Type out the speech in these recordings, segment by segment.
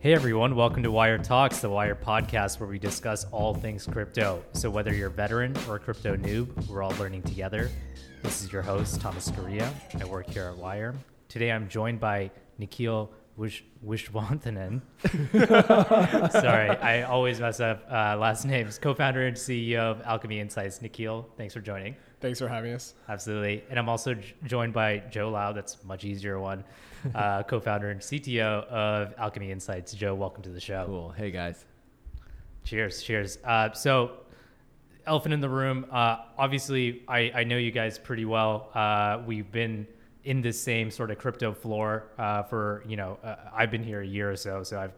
Hey everyone, welcome to Wyre Talks, the Wyre podcast where we discuss all things crypto. So whether you're a veteran or a crypto noob, we're all learning together. This is your host, Thomas Correa. I work here at Wyre. Today I'm joined by Nikhil Wish. Sorry, I always mess up uh, last names. Co-founder and CEO of Alchemy Insights. Nikhil, thanks for joining. Thanks for having us. Absolutely. And I'm also j- joined by Joe Lau. That's a much easier one. Uh, co-founder and CTO of Alchemy Insights. Joe, welcome to the show. Cool. Hey guys. Cheers. Cheers. Uh, so, elephant in the room. Uh, obviously, I, I know you guys pretty well. Uh, we've been in this same sort of crypto floor uh, for you know. Uh, I've been here a year or so, so I've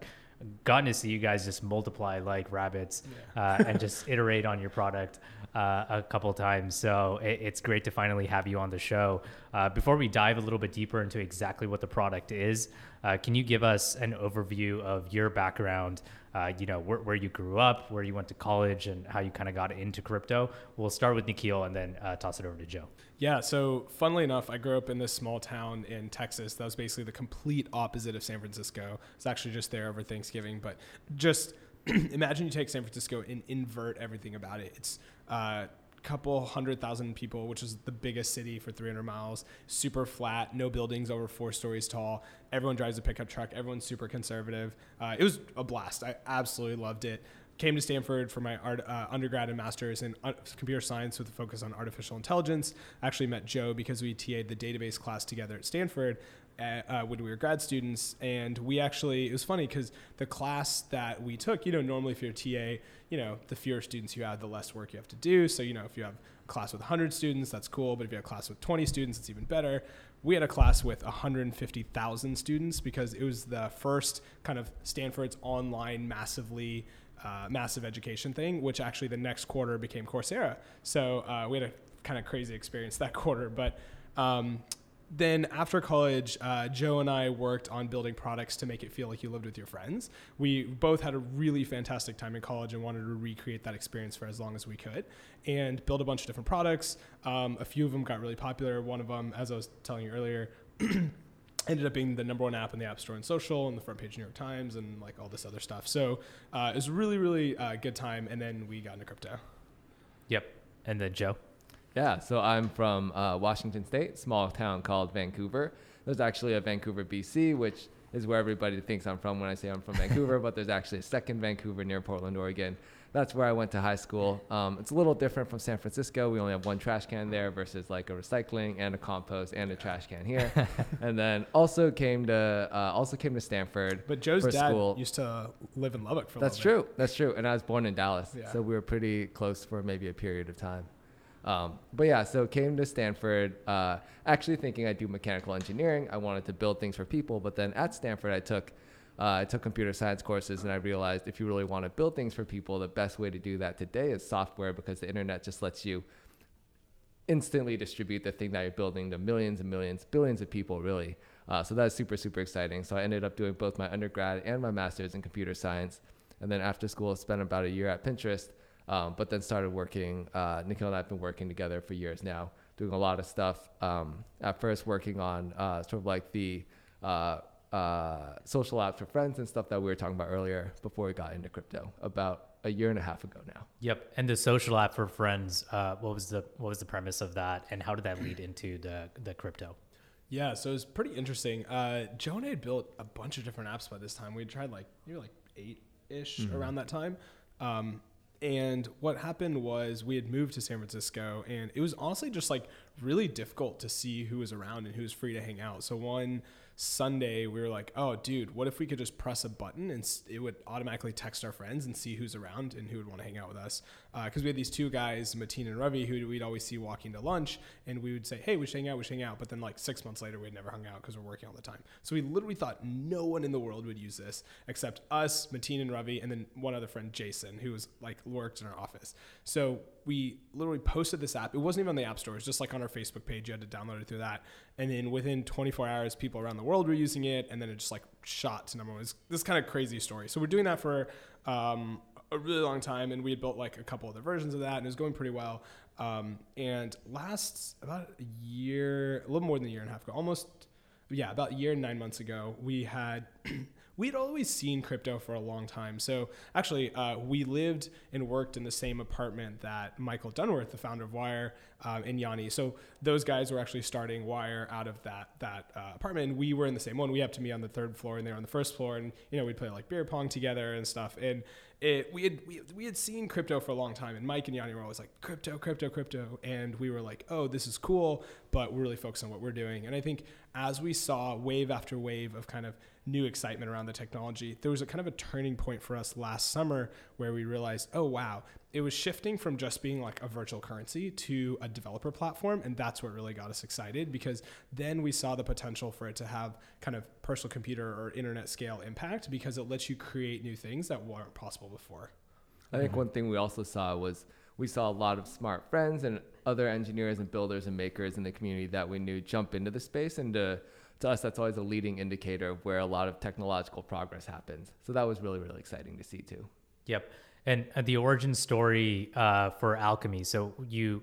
gotten to see you guys just multiply like rabbits uh, and just iterate on your product uh, a couple times. So it, it's great to finally have you on the show. Uh, before we dive a little bit deeper into exactly what the product is, uh, can you give us an overview of your background? Uh, you know where, where you grew up, where you went to college, and how you kind of got into crypto. We'll start with Nikhil and then uh, toss it over to Joe. Yeah, so funnily enough, I grew up in this small town in Texas that was basically the complete opposite of San Francisco. It's actually just there over Thanksgiving, but just imagine you take San Francisco and invert everything about it. It's a uh, couple hundred thousand people, which is the biggest city for 300 miles, super flat, no buildings over four stories tall. Everyone drives a pickup truck. Everyone's super conservative. Uh, it was a blast. I absolutely loved it came to Stanford for my art, uh, undergrad and master's in uh, computer science with a focus on artificial intelligence. Actually met Joe because we TA'd the database class together at Stanford at, uh, when we were grad students. And we actually, it was funny because the class that we took, you know, normally if you're a TA, you know, the fewer students you have, the less work you have to do. So, you know, if you have a class with 100 students, that's cool. But if you have a class with 20 students, it's even better we had a class with 150,000 students because it was the first kind of Stanford's online massively uh, massive education thing, which actually the next quarter became Coursera. So uh, we had a kind of crazy experience that quarter. But um, then after college, uh, Joe and I worked on building products to make it feel like you lived with your friends. We both had a really fantastic time in college and wanted to recreate that experience for as long as we could and build a bunch of different products. Um, a few of them got really popular. One of them, as I was telling you earlier, ended up being the number one app in the App Store and social and the front page New York Times and like all this other stuff. So uh, it was really, really uh, good time. And then we got into crypto. Yep. And then Joe. Yeah. So I'm from uh, Washington State, small town called Vancouver. There's actually a Vancouver, BC, which is where everybody thinks I'm from when I say I'm from Vancouver, but there's actually a second Vancouver near Portland, Oregon that's where I went to high school. Um, it's a little different from San Francisco. We only have one trash can there versus like a recycling and a compost and a trash can here. and then also came to uh, also came to Stanford. But Joe's dad school. used to live in Lubbock for. That's true. That's true. And I was born in Dallas, yeah. so we were pretty close for maybe a period of time. Um, but yeah, so came to Stanford, uh, actually thinking I'd do mechanical engineering. I wanted to build things for people, but then at Stanford, I took uh, I took computer science courses and I realized if you really want to build things for people, the best way to do that today is software because the internet just lets you instantly distribute the thing that you're building to millions and millions, billions of people, really. Uh, so that's super, super exciting. So I ended up doing both my undergrad and my master's in computer science. And then after school, spent about a year at Pinterest, um, but then started working. Uh, Nikhil and I have been working together for years now, doing a lot of stuff. Um, at first, working on uh, sort of like the uh, uh, social apps for friends and stuff that we were talking about earlier before we got into crypto about a year and a half ago now. Yep. And the social app for friends, uh, what was the what was the premise of that, and how did that lead into the the crypto? Yeah, so it was pretty interesting. Uh, Joe and I had built a bunch of different apps by this time. We tried like you know like eight ish mm-hmm. around that time. Um, and what happened was we had moved to San Francisco, and it was honestly just like really difficult to see who was around and who was free to hang out. So one Sunday, we were like, oh, dude, what if we could just press a button and it would automatically text our friends and see who's around and who would want to hang out with us? Because uh, we had these two guys, Mateen and Ravi, who we'd always see walking to lunch, and we would say, hey, we should hang out, we should hang out. But then, like six months later, we'd never hung out because we're working all the time. So we literally thought no one in the world would use this except us, Mateen and Ravi, and then one other friend, Jason, who was like worked in our office. So we literally posted this app. It wasn't even on the app store. It was just like on our Facebook page. You had to download it through that. And then within 24 hours, people around the world were using it. And then it just like shot to number one. It's this kind of crazy story. So we're doing that for um, a really long time. And we had built like a couple other versions of that and it was going pretty well. Um, and last about a year, a little more than a year and a half ago, almost, yeah, about a year and nine months ago, we had we'd always seen crypto for a long time. So actually, uh, we lived and worked in the same apartment that Michael Dunworth, the founder of Wyre, um, and Yanni. So those guys were actually starting Wyre out of that that uh, apartment. And we were in the same one. We happened to be on the third floor, and they were on the first floor. And you know, we'd play like beer pong together and stuff. And it, we had we, we had seen crypto for a long time, and Mike and Yanni were always like crypto, crypto, crypto, and we were like, oh, this is cool, but we're really focused on what we're doing. And I think as we saw wave after wave of kind of new excitement around the technology, there was a kind of a turning point for us last summer where we realized, oh wow, it was shifting from just being like a virtual currency to a developer platform, and that's what really got us excited because then we saw the potential for it to have kind of personal computer or internet scale impact because it lets you create new things that weren't possible before. I think one thing we also saw was we saw a lot of smart friends and other engineers and builders and makers in the community that we knew jump into the space and to to us, that's always a leading indicator of where a lot of technological progress happens. So that was really, really exciting to see too. Yep. And uh, the origin story uh, for Alchemy. So you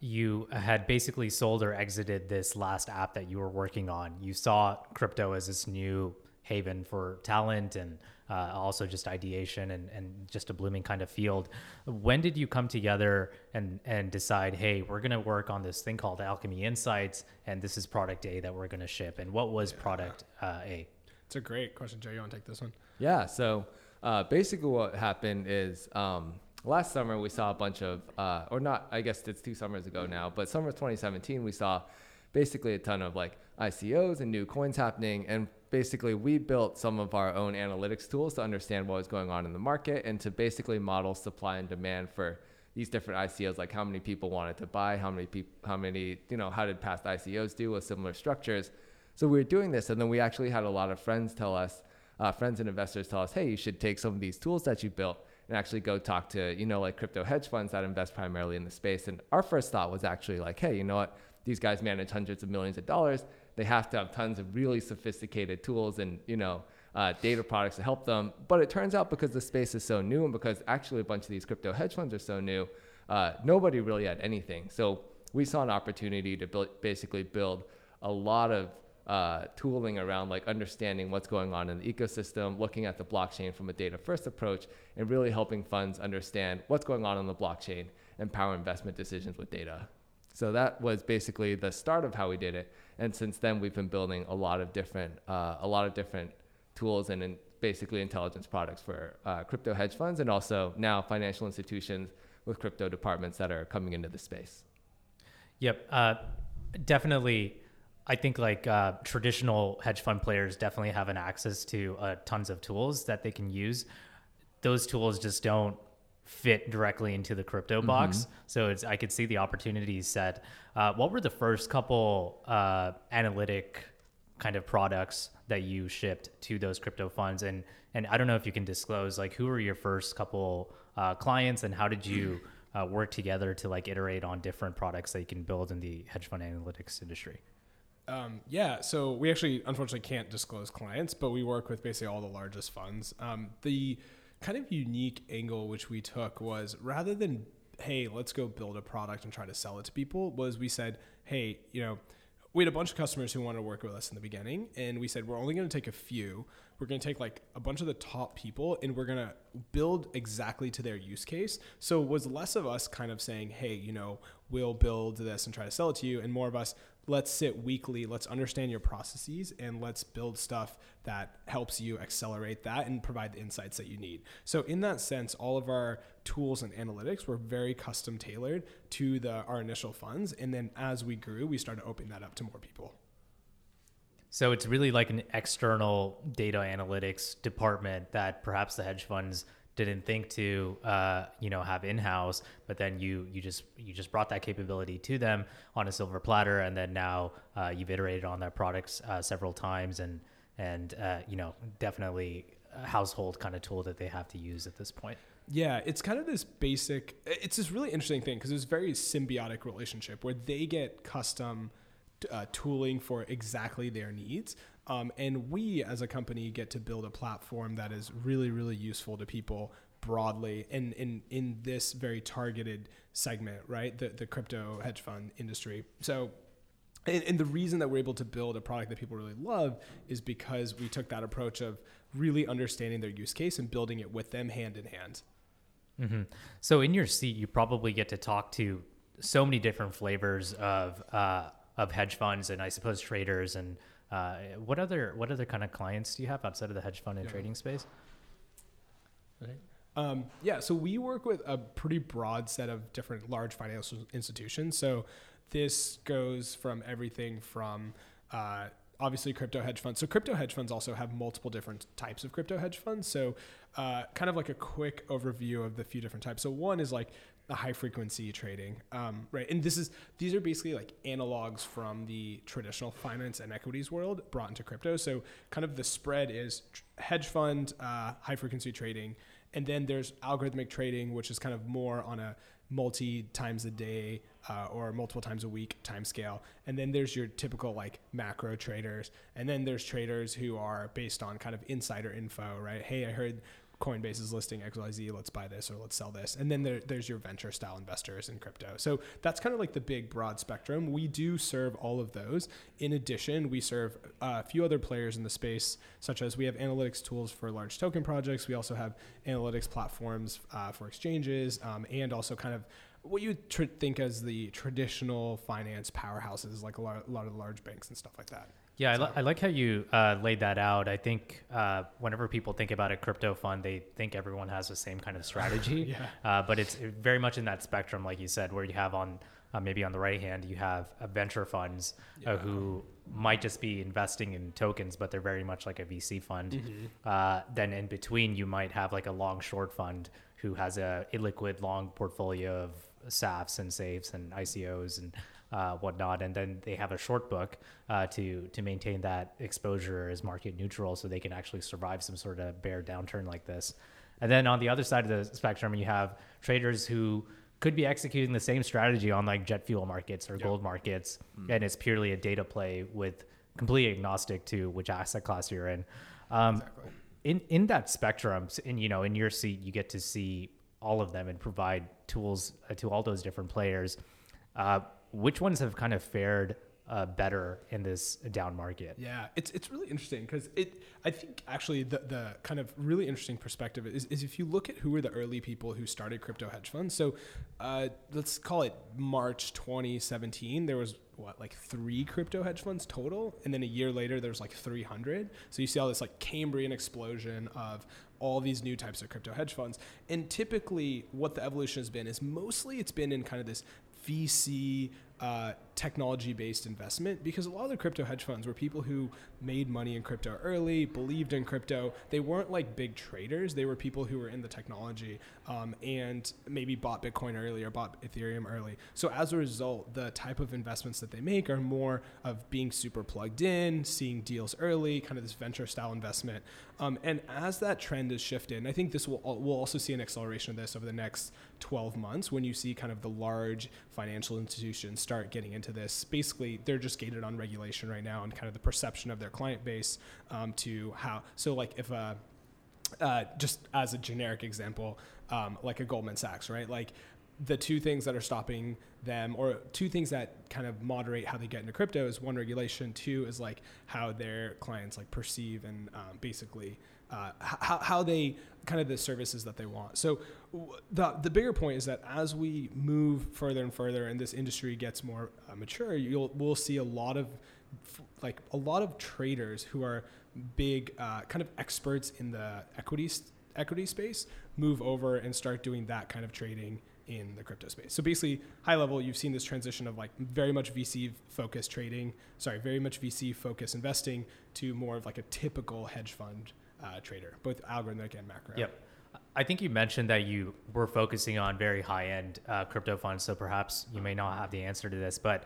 you had basically sold or exited this last app that you were working on. You saw crypto as this new haven for talent and uh, also just ideation and, and just a blooming kind of field. When did you come together and, and decide, hey, we're going to work on this thing called Alchemy Insights, and this is product A that we're going to ship? And what was product uh, A? It's a great question, Joe. You want to take this one? Yeah. So uh, basically, what happened is um, last summer we saw a bunch of, uh, or not, I guess it's two summers ago now, but summer 2017 we saw basically a ton of like ICOs and new coins happening. And basically, we built some of our own analytics tools to understand what was going on in the market and to basically model supply and demand for these different ICOs, like how many people wanted to buy, how many people, how many, you know, how did past ICOs do with similar structures. So we were doing this, and then we actually had a lot of friends tell us, uh, friends and investors tell us, hey, you should take some of these tools that you built and actually go talk to, you know, like crypto hedge funds that invest primarily in the space. And our first thought was actually like, hey, you know what? These guys manage hundreds of millions of dollars they have to have tons of really sophisticated tools and you know uh, data products to help them. But it turns out because the space is so new and because actually a bunch of these crypto hedge funds are so new, uh, nobody really had anything. So we saw an opportunity to build, basically build a lot of uh, tooling around like understanding what's going on in the ecosystem, looking at the blockchain from a data first approach, and really helping funds understand what's going on in the blockchain and power investment decisions with data. So that was basically the start of how we did it. And since then, we've been building a lot of different, uh, a lot of different tools and in basically intelligence products for uh, crypto hedge funds and also now financial institutions with crypto departments that are coming into the space. Yep, uh, definitely. I think like uh, traditional hedge fund players definitely have an access to uh, tons of tools that they can use. Those tools just don't fit directly into the crypto box. Mm-hmm. So it's I could see the opportunities set. Uh, what were the first couple uh, analytic kind of products that you shipped to those crypto funds? And and I don't know if you can disclose like who were your first couple uh, clients and how did you uh, work together to like iterate on different products that you can build in the hedge fund analytics industry. Um, yeah, so we actually unfortunately can't disclose clients, but we work with basically all the largest funds. Um, the kind of unique angle which we took was rather than hey let's go build a product and try to sell it to people was we said hey you know we had a bunch of customers who wanted to work with us in the beginning and we said we're only going to take a few. We're going to take like a bunch of the top people and we're going to build exactly to their use case. So it was less of us kind of saying hey you know we'll build this and try to sell it to you and more of us let's sit weekly, let's understand your processes, and let's build stuff that helps you accelerate that and provide the insights that you need. So, in that sense, all of our tools and analytics were very custom tailored to the our initial funds, and then as we grew, we started opening that up to more people. So it's really like an external data analytics department that perhaps the hedge funds didn't think to uh, you know have in house, but then you you just you just brought that capability to them on a silver platter, and then now uh, you've iterated on that products uh, several times, and and uh, you know definitely a household kind of tool that they have to use at this point. Yeah, it's kind of this basic. It's this really interesting thing because it's a very symbiotic relationship where they get custom. Uh, tooling for exactly their needs, um, and we as a company get to build a platform that is really, really useful to people broadly in, in, in this very targeted segment, right? The, the crypto hedge fund industry. So and, and, the reason that we're able to build a product that people really love is because we took that approach of really understanding their use case and building it with them hand in hand. Mm-hmm. So in your seat, you probably get to talk to so many different flavors of uh, of hedge funds and I suppose traders and uh, what other what other kind of clients do you have outside of the hedge fund and yeah. trading space? Um, yeah, so we work with a pretty broad set of different large financial institutions. So this goes from everything from uh, obviously crypto hedge funds. So crypto hedge funds also have multiple different types of crypto hedge funds. So uh, kind of like a quick overview of the few different types. So one is like the high frequency trading, um, right? And this is these are basically like analogs from the traditional finance and equities world brought into crypto. So kind of the spread is hedge fund, uh, high frequency trading, and then there's algorithmic trading, which is kind of more on a multi times a day uh, or multiple times a week time scale. And then there's your typical like macro traders. And then there's traders who are based on kind of insider info, right? Hey, I heard Coinbase is listing XYZ, let's buy this or let's sell this. And then there, there's your venture style investors in crypto. So that's kind of like the big broad spectrum. We do serve all of those. In addition, we serve a few other players in the space, such as we have analytics tools for large token projects. We also have analytics platforms uh, for exchanges um, and also kind of what you tr- think as the traditional finance powerhouses, like a lot, a lot of the large banks and stuff like that. Yeah, I, li- I, like how you uh, laid that out. I think uh, whenever people think about a crypto fund, they think everyone has the same kind of strategy. yeah. Uh, but it's very much in that spectrum, like you said, where you have on uh, maybe on the right hand, you have uh, venture funds uh, yeah. who might just be investing in tokens, but they're very much like a VC fund. Mm-hmm. then in between, you might have like a long short fund who has a illiquid long portfolio of SAFTs and SAFEs and ICOs and uh, whatnot, and then they have a short book uh, to to maintain that exposure as market neutral, so they can actually survive some sort of bear downturn like this. And then on the other side of the spectrum, you have traders who could be executing the same strategy on like jet fuel markets or yep. gold markets, mm. and it's purely a data play with completely agnostic to which asset class you're in. Um, exactly. In in that spectrum, in you know, in your seat, you get to see all of them and provide tools uh, to all those different players. Uh, which ones have kind of fared uh, better in this down market? Yeah, it's it's really interesting because it. I think actually the the kind of really interesting perspective is, is if you look at who were the early people who started crypto hedge funds. So uh, let's call it March 2017. There was what like three crypto hedge funds total, and then a year later there's like 300. So you see all this like Cambrian explosion of all these new types of crypto hedge funds. And typically, what the evolution has been is mostly it's been in kind of this VC uh, technology based investment because a lot of the crypto hedge funds were people who made money in crypto early, believed in crypto. They weren't like big traders, they were people who were in the technology um, and maybe bought Bitcoin early or bought Ethereum early. So as a result, the type of investments that they make are more of being super plugged in, seeing deals early, kind of this venture style investment. Um, and as that trend is shifted, and I think this will we'll also see an acceleration of this over the next 12 months when you see kind of the large financial institutions start getting into this. Basically, they're just gated on regulation right now and kind of the perception of their client base um, to how. So, like, if a uh, just as a generic example, um, like a Goldman Sachs, right? Like the two things that are stopping them, or two things that kind of moderate how they get into crypto, is one regulation. Two is like how their clients like perceive and um, basically uh, how, how they kind of the services that they want. So the the bigger point is that as we move further and further, and this industry gets more uh, mature, you'll we'll see a lot of like a lot of traders who are big uh, kind of experts in the equity equity space move over and start doing that kind of trading in the crypto space. So basically, high level, you've seen this transition of like very much VC focused trading, sorry, very much VC focused investing to more of like a typical hedge fund uh, trader, both algorithmic and macro. Yep. I think you mentioned that you were focusing on very high end uh, crypto funds, so perhaps you may not have the answer to this, but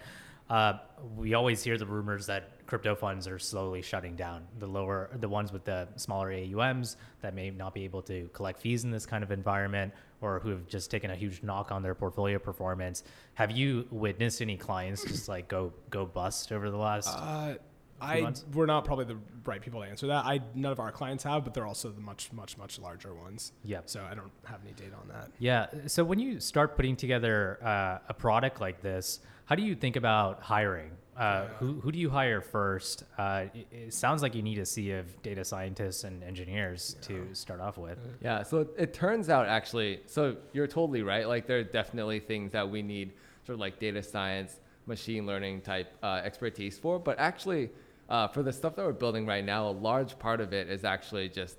uh, we always hear the rumors that crypto funds are slowly shutting down. The lower, the ones with the smaller AUMs that may not be able to collect fees in this kind of environment, or who have just taken a huge knock on their portfolio performance. Have you witnessed any clients just like go go bust over the last? Uh, I months? we're not probably the right people to answer that. I none of our clients have, but they're also the much much much larger ones. Yeah. So I don't have any data on that. Yeah. So when you start putting together uh, a product like this, how do you think about hiring? Uh, who, who do you hire first? Uh, it, it, sounds like you need a sea of data scientists and engineers yeah. to start off with. Yeah, so it, it, turns out actually, so you're totally right. Like there are definitely things that we need, sort of like data science, machine learning type uh, expertise for. But actually, uh, for the stuff that we're building right now, a large part of it is actually just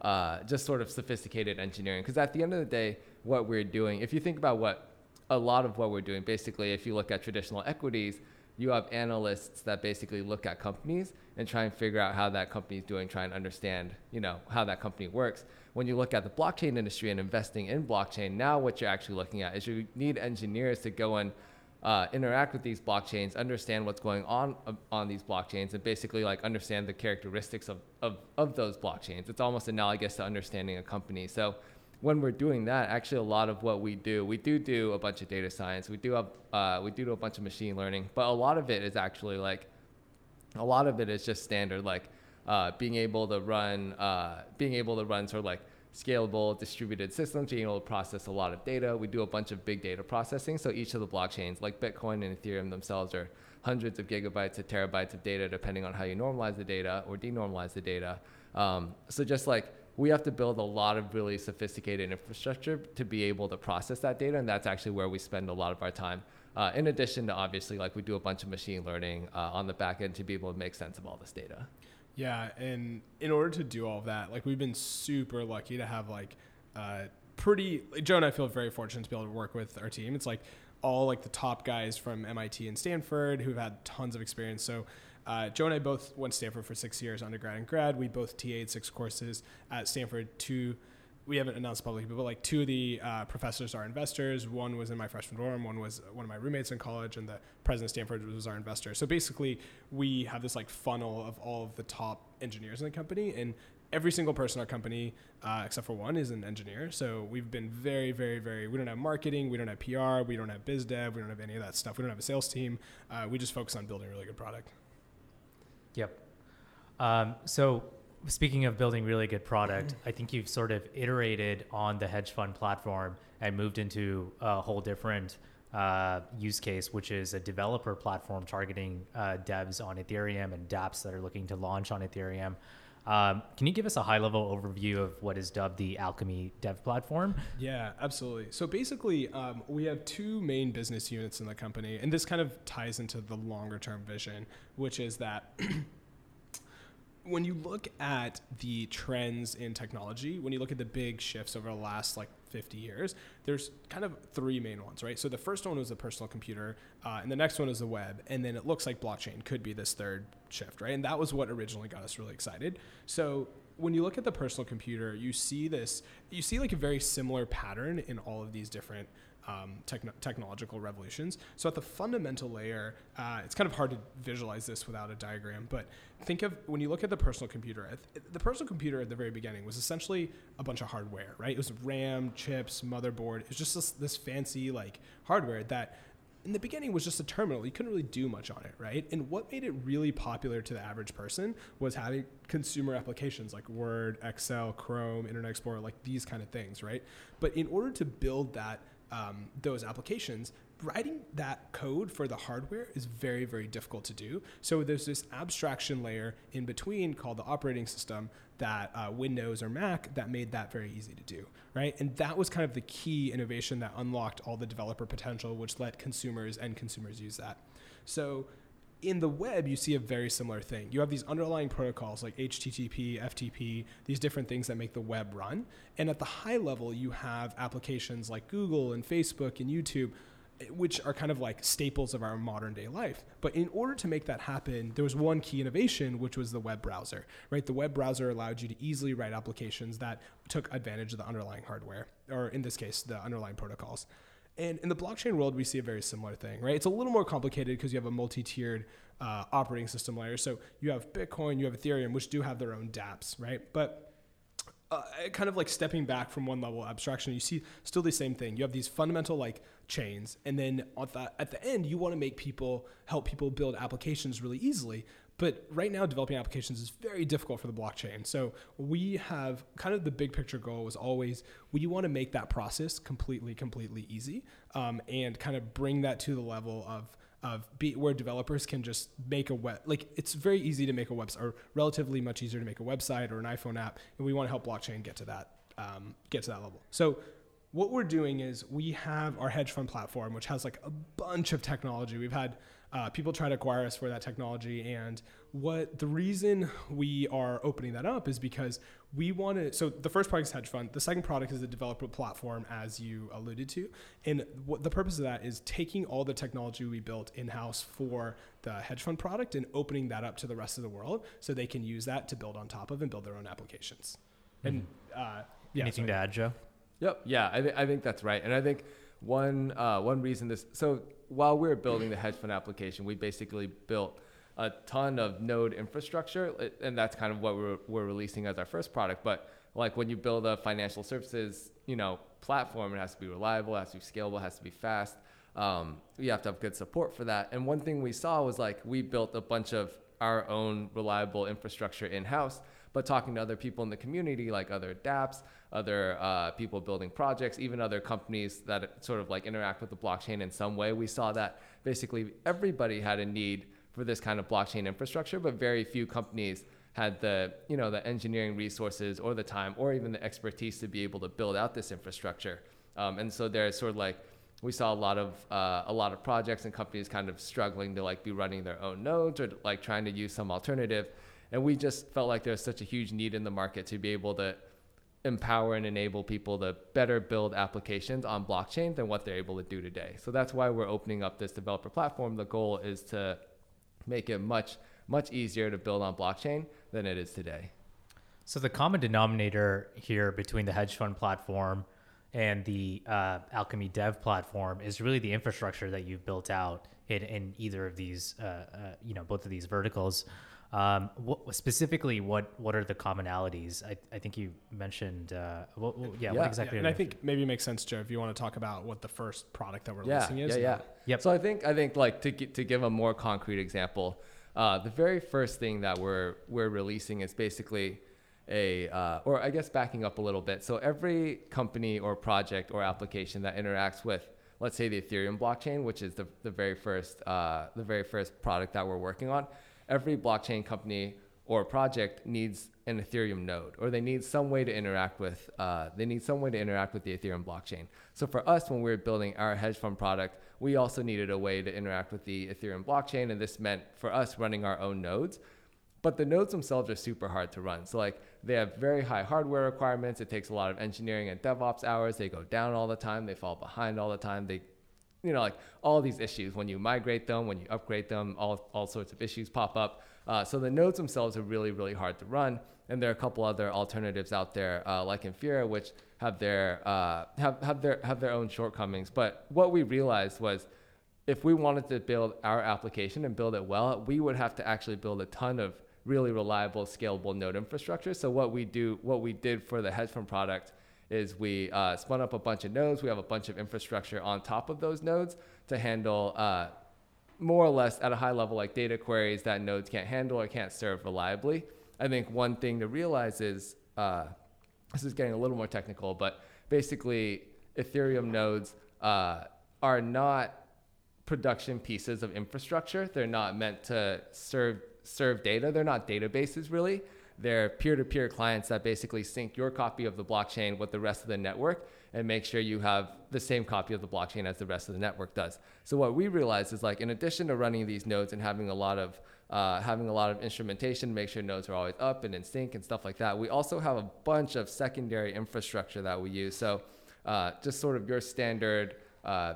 uh, just sort of sophisticated engineering. Because at the end of the day, what we're doing, if you think about what a lot of what we're doing, basically, if you look at traditional equities, you have analysts that basically look at companies and try and figure out how that company is doing, try and understand, you know, how that company works. When you look at the blockchain industry and investing in blockchain, now what you're actually looking at is you need engineers to go and uh, interact with these blockchains, understand what's going on uh, on these blockchains, and basically like understand the characteristics of, of, of those blockchains. It's almost analogous to understanding a company. So when we're doing that, actually a lot of what we do, we do do a bunch of data science. We do have, uh, we do do a bunch of machine learning, but a lot of it is actually like, a lot of it is just standard, like uh, being able to run, uh, being able to run sort of like scalable distributed systems, being able to process a lot of data. We do a bunch of big data processing. So each of the blockchains, like Bitcoin and Ethereum themselves, are hundreds of gigabytes to terabytes of data, depending on how you normalize the data or denormalize the data. Um, so just like we have to build a lot of really sophisticated infrastructure to be able to process that data, and that's actually where we spend a lot of our time. Uh, in addition to obviously, like we do a bunch of machine learning uh, on the back end to be able to make sense of all this data. Yeah, and in order to do all of that, like we've been super lucky to have like uh, pretty. Joe and I feel very fortunate to be able to work with our team. It's like all like the top guys from MIT and Stanford who've had tons of experience. So uh, Joe and I both went Stanford for six years, undergrad and grad. We both TA'd six courses at Stanford. Two, we haven't announced publicly, but like two of the uh, professors are investors. One was in my freshman dorm. One was one of my roommates in college, and the president of Stanford was our investor. So basically, we have this like funnel of all of the top engineers in the company, and every single person in our company, uh, except for one, is an engineer. So we've been very, very, very. We don't have marketing, we don't have PR, we don't have biz dev, we don't have any of that stuff. We don't have a sales team. Uh, we just focus on building a really good product. Yep. Um, so speaking of building really good product, I think you've sort of iterated on the hedge fund platform and moved into a whole different uh, use case, which is a developer platform targeting uh, devs on Ethereum and dApps that are looking to launch on Ethereum. Um, can you give us a high level overview of what is dubbed the Alchemy Dev Platform? Yeah, absolutely. So basically, um, we have two main business units in the company, and this kind of ties into the longer term vision, which is that. when you look at the trends in technology, when you look at the big shifts over the last like 50 years, there's kind of three main ones, right? So the first one was the personal computer, uh, and the next one is the web, and then it looks like blockchain could be this third shift, right? And that was what originally got us really excited. So when you look at the personal computer, you see this, you see like a very similar pattern in all of these different um, techn- technological revolutions. So at the fundamental layer, uh, it's kind of hard to visualize this without a diagram, but think of when you look at the personal computer, the personal computer at the very beginning was essentially a bunch of hardware, right? It was RAM, chips, motherboard. It was just this, this fancy like hardware that in the beginning was just a terminal. You couldn't really do much on it, right? And what made it really popular to the average person was having consumer applications like Word, Excel, Chrome, Internet Explorer, like these kind of things, right? But in order to build that um, those applications, writing that code for the hardware is very, very difficult to do. So there's this abstraction layer in between called the operating system that uh, Windows or Mac that made that very easy to do, right? And that was kind of the key innovation that unlocked all the developer potential, which let consumers and consumers use that. So in the web, you see a very similar thing. You have these underlying protocols like HTTP, FTP, these different things that make the web run. And at the high level, you have applications like Google and Facebook and YouTube, eh, which are kind of like staples of our modern day life. But in order to make that happen, there was one key innovation, which was the web browser, right? The web browser allowed you to easily write applications that took advantage of the underlying hardware, or in this case, the underlying protocols. And in the blockchain world, we see a very similar thing, right? It's a little more complicated because you have a multi-tiered uh, operating system layer. So you have Bitcoin, you have Ethereum, which do have their own dApps, right? But uh, kind of like stepping back from one level abstraction, you see still the same thing. You have these fundamental like chains, and then at the, at the end, you want to make people help people build applications really easily. But right now, developing applications is very difficult for the blockchain. So we have kind of the big picture goal was always we want to make that process completely, completely easy, um, and kind of bring that to the level of of be, where developers can just make a web like it's very easy to make a website or relatively much easier to make a website or an iphone app and we want to help blockchain get to that um, get to that level so what we're doing is we have our hedge fund platform which has like a bunch of technology we've had uh, people try to acquire us for that technology. And what the reason we are opening that up is because we want to so the first product is hedge fund. The second product is the developer platform as you alluded to. And what the purpose of that is taking all the technology we built in-house for the hedge fund product and opening that up to the rest of the world so they can use that to build on top of and build their own applications. Mm-hmm. and uh, yeah, anything sorry. to add joe? Yep. Yeah I, th- I think that's right. And i think one uh, one reason this so while we were building the hedge fund application we basically built a ton of node infrastructure, and that's kind of what we're, we're releasing as our first product. But like when you build a financial services, you know, platform, it has to be reliable, it has to be scalable, it has to be fast. Um, you have to have good support for that. And one thing we saw was like we built a bunch of our own reliable infrastructure in house, but talking to other people in the community, like other dApps, other uh, people building projects, even other companies that sort of like interact with the blockchain in some way, we saw that basically everybody had a need for this kind of blockchain infrastructure, but very few companies had the you know the engineering resources or the time or even the expertise to be able to build out this infrastructure. Um, and so there's sort of like we saw a lot of uh, a lot of projects and companies kind of struggling to like be running their own nodes or like trying to use some alternative. And we just felt like there's such a huge need in the market to be able to empower and enable people to better build applications on blockchain than what they're able to do today. So that's why we're opening up this developer platform. The goal is to make it much much easier to build on blockchain than it is today. So the common denominator here between the hedge fund platform and the uh, Alchemy Dev platform is really the infrastructure that you've built out in, in either of these, uh, uh, you know, both of these verticals. Um, what, specifically, what what are the commonalities? I, I think you mentioned, uh, what, yeah, yeah, what exactly? Yeah. And I think maybe it makes sense, Joe, if you want to talk about what the first product that we're yeah, releasing is. Yeah, yeah, yep. So I think I think like to to give a more concrete example, uh, the very first thing that we're we're releasing is basically a uh, or I guess backing up a little bit. So every company or project or application that interacts with let's say the Ethereum blockchain, which is the, the very first uh, the very first product that we're working on every blockchain company or project needs an Ethereum node, or they need some way to interact with. Uh, they need some way to interact with the Ethereum blockchain. So for us, when we were building our hedge fund product, we also needed a way to interact with the Ethereum blockchain, and this meant for us running our own nodes. But the nodes themselves are super hard to run. So like they have very high hardware requirements. It takes a lot of engineering and DevOps hours. They go down all the time. They fall behind all the time. They you know, like all these issues when you migrate them, when you upgrade them, all, all sorts of issues pop up. Uh, so the nodes themselves are really, really hard to run. And there are a couple other alternatives out there, uh, like Infura, which have their, uh, have, have, their, have their own shortcomings. But what we realized was if we wanted to build our application and build it well, we would have to actually build a ton of really reliable, scalable node infrastructure. So what we do, what we did for the hedge fund product is we uh, spun up a bunch of nodes. We have a bunch of infrastructure on top of those nodes to handle uh, more or less at a high level like data queries that nodes can't handle or can't serve reliably. I think one thing to realize is uh, this is getting a little more technical, but basically Ethereum nodes uh, are not production pieces of infrastructure. They're not meant to serve serve data. They're not databases really. They're peer to peer clients that basically sync your copy of the blockchain with the rest of the network and make sure you have the same copy of the blockchain as the rest of the network does. So what we realized is like in addition to running these nodes and having a lot of uh, having a lot of instrumentation to make sure nodes are always up and in sync and stuff like that, we also have a bunch of secondary infrastructure that we use. So uh, just sort of your standard uh,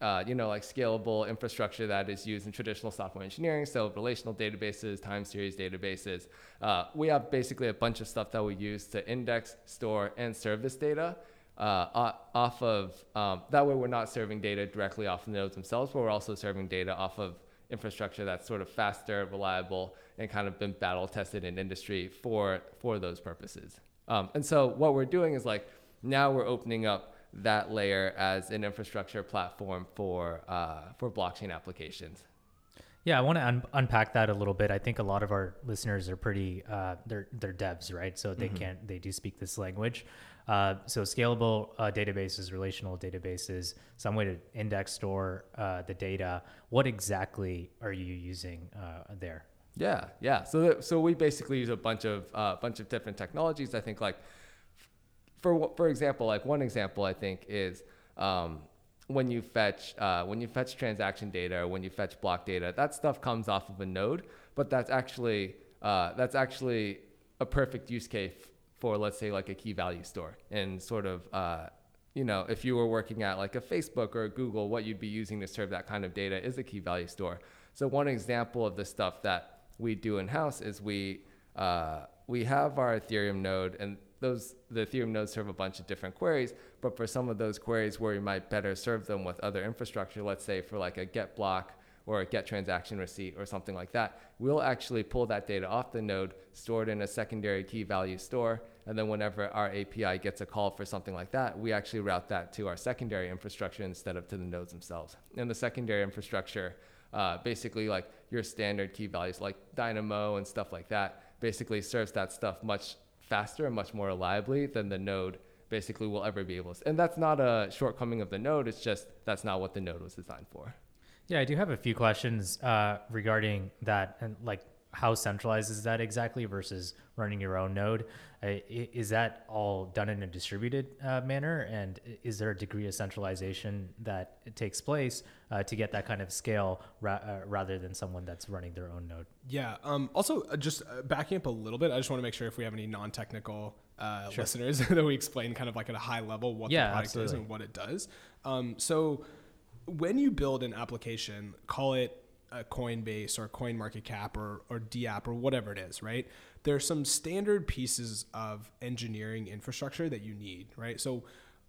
uh, you know, like scalable infrastructure that is used in traditional software engineering. So relational databases, time series databases. Uh, we have basically a bunch of stuff that we use to index, store, and service data. Uh, off of um, that way, we're not serving data directly off the nodes themselves, but we're also serving data off of infrastructure that's sort of faster, reliable, and kind of been battle tested in industry for for those purposes. Um, and so what we're doing is like now we're opening up that layer as an infrastructure platform for uh, for blockchain applications. Yeah, I want to un- unpack that a little bit. I think a lot of our listeners are pretty uh, they're they're devs, right? So they mm-hmm. can't they do speak this language. Uh, so scalable uh, databases, relational databases, some way to index store uh, the data. What exactly are you using uh, there? Yeah, yeah. So so we basically use a bunch of uh, bunch of different technologies. I think like for for example, like one example I think is um, when you fetch uh, when you fetch transaction data or when you fetch block data, that stuff comes off of a node, but that's actually uh, that's actually a perfect use case for let's say like a key value store and sort of uh, you know if you were working at like a Facebook or a Google, what you'd be using to serve that kind of data is a key value store. So one example of the stuff that we do in house is we uh, we have our Ethereum node and those the Ethereum nodes serve a bunch of different queries, but for some of those queries where we might better serve them with other infrastructure, let's say for like a get block or a get transaction receipt or something like that, we'll actually pull that data off the node, store it in a secondary key value store, and then whenever our API gets a call for something like that, we actually route that to our secondary infrastructure instead of to the nodes themselves. And the secondary infrastructure, uh, basically like your standard key values like Dynamo and stuff like that, basically serves that stuff much faster and much more reliably than the node basically will ever be able to. And that's not a shortcoming of the node. It's just that's not what the node was designed for. Yeah, I do have a few questions uh, regarding that and like how centralized is that exactly versus running your own node? Uh, is that all done in a distributed uh, manner? And is there a degree of centralization that takes place uh, to get that kind of scale ra- uh, rather than someone that's running their own node? Yeah. Um, also, uh, just backing up a little bit, I just want to make sure if we have any non technical sure. listeners that we explain kind of like at a high level what yeah, the product absolutely. is and what it does. Um, so, when you build an application, call it a Coinbase or CoinMarketCap or, or DApp or whatever it is, right? There are some standard pieces of engineering infrastructure that you need, right? So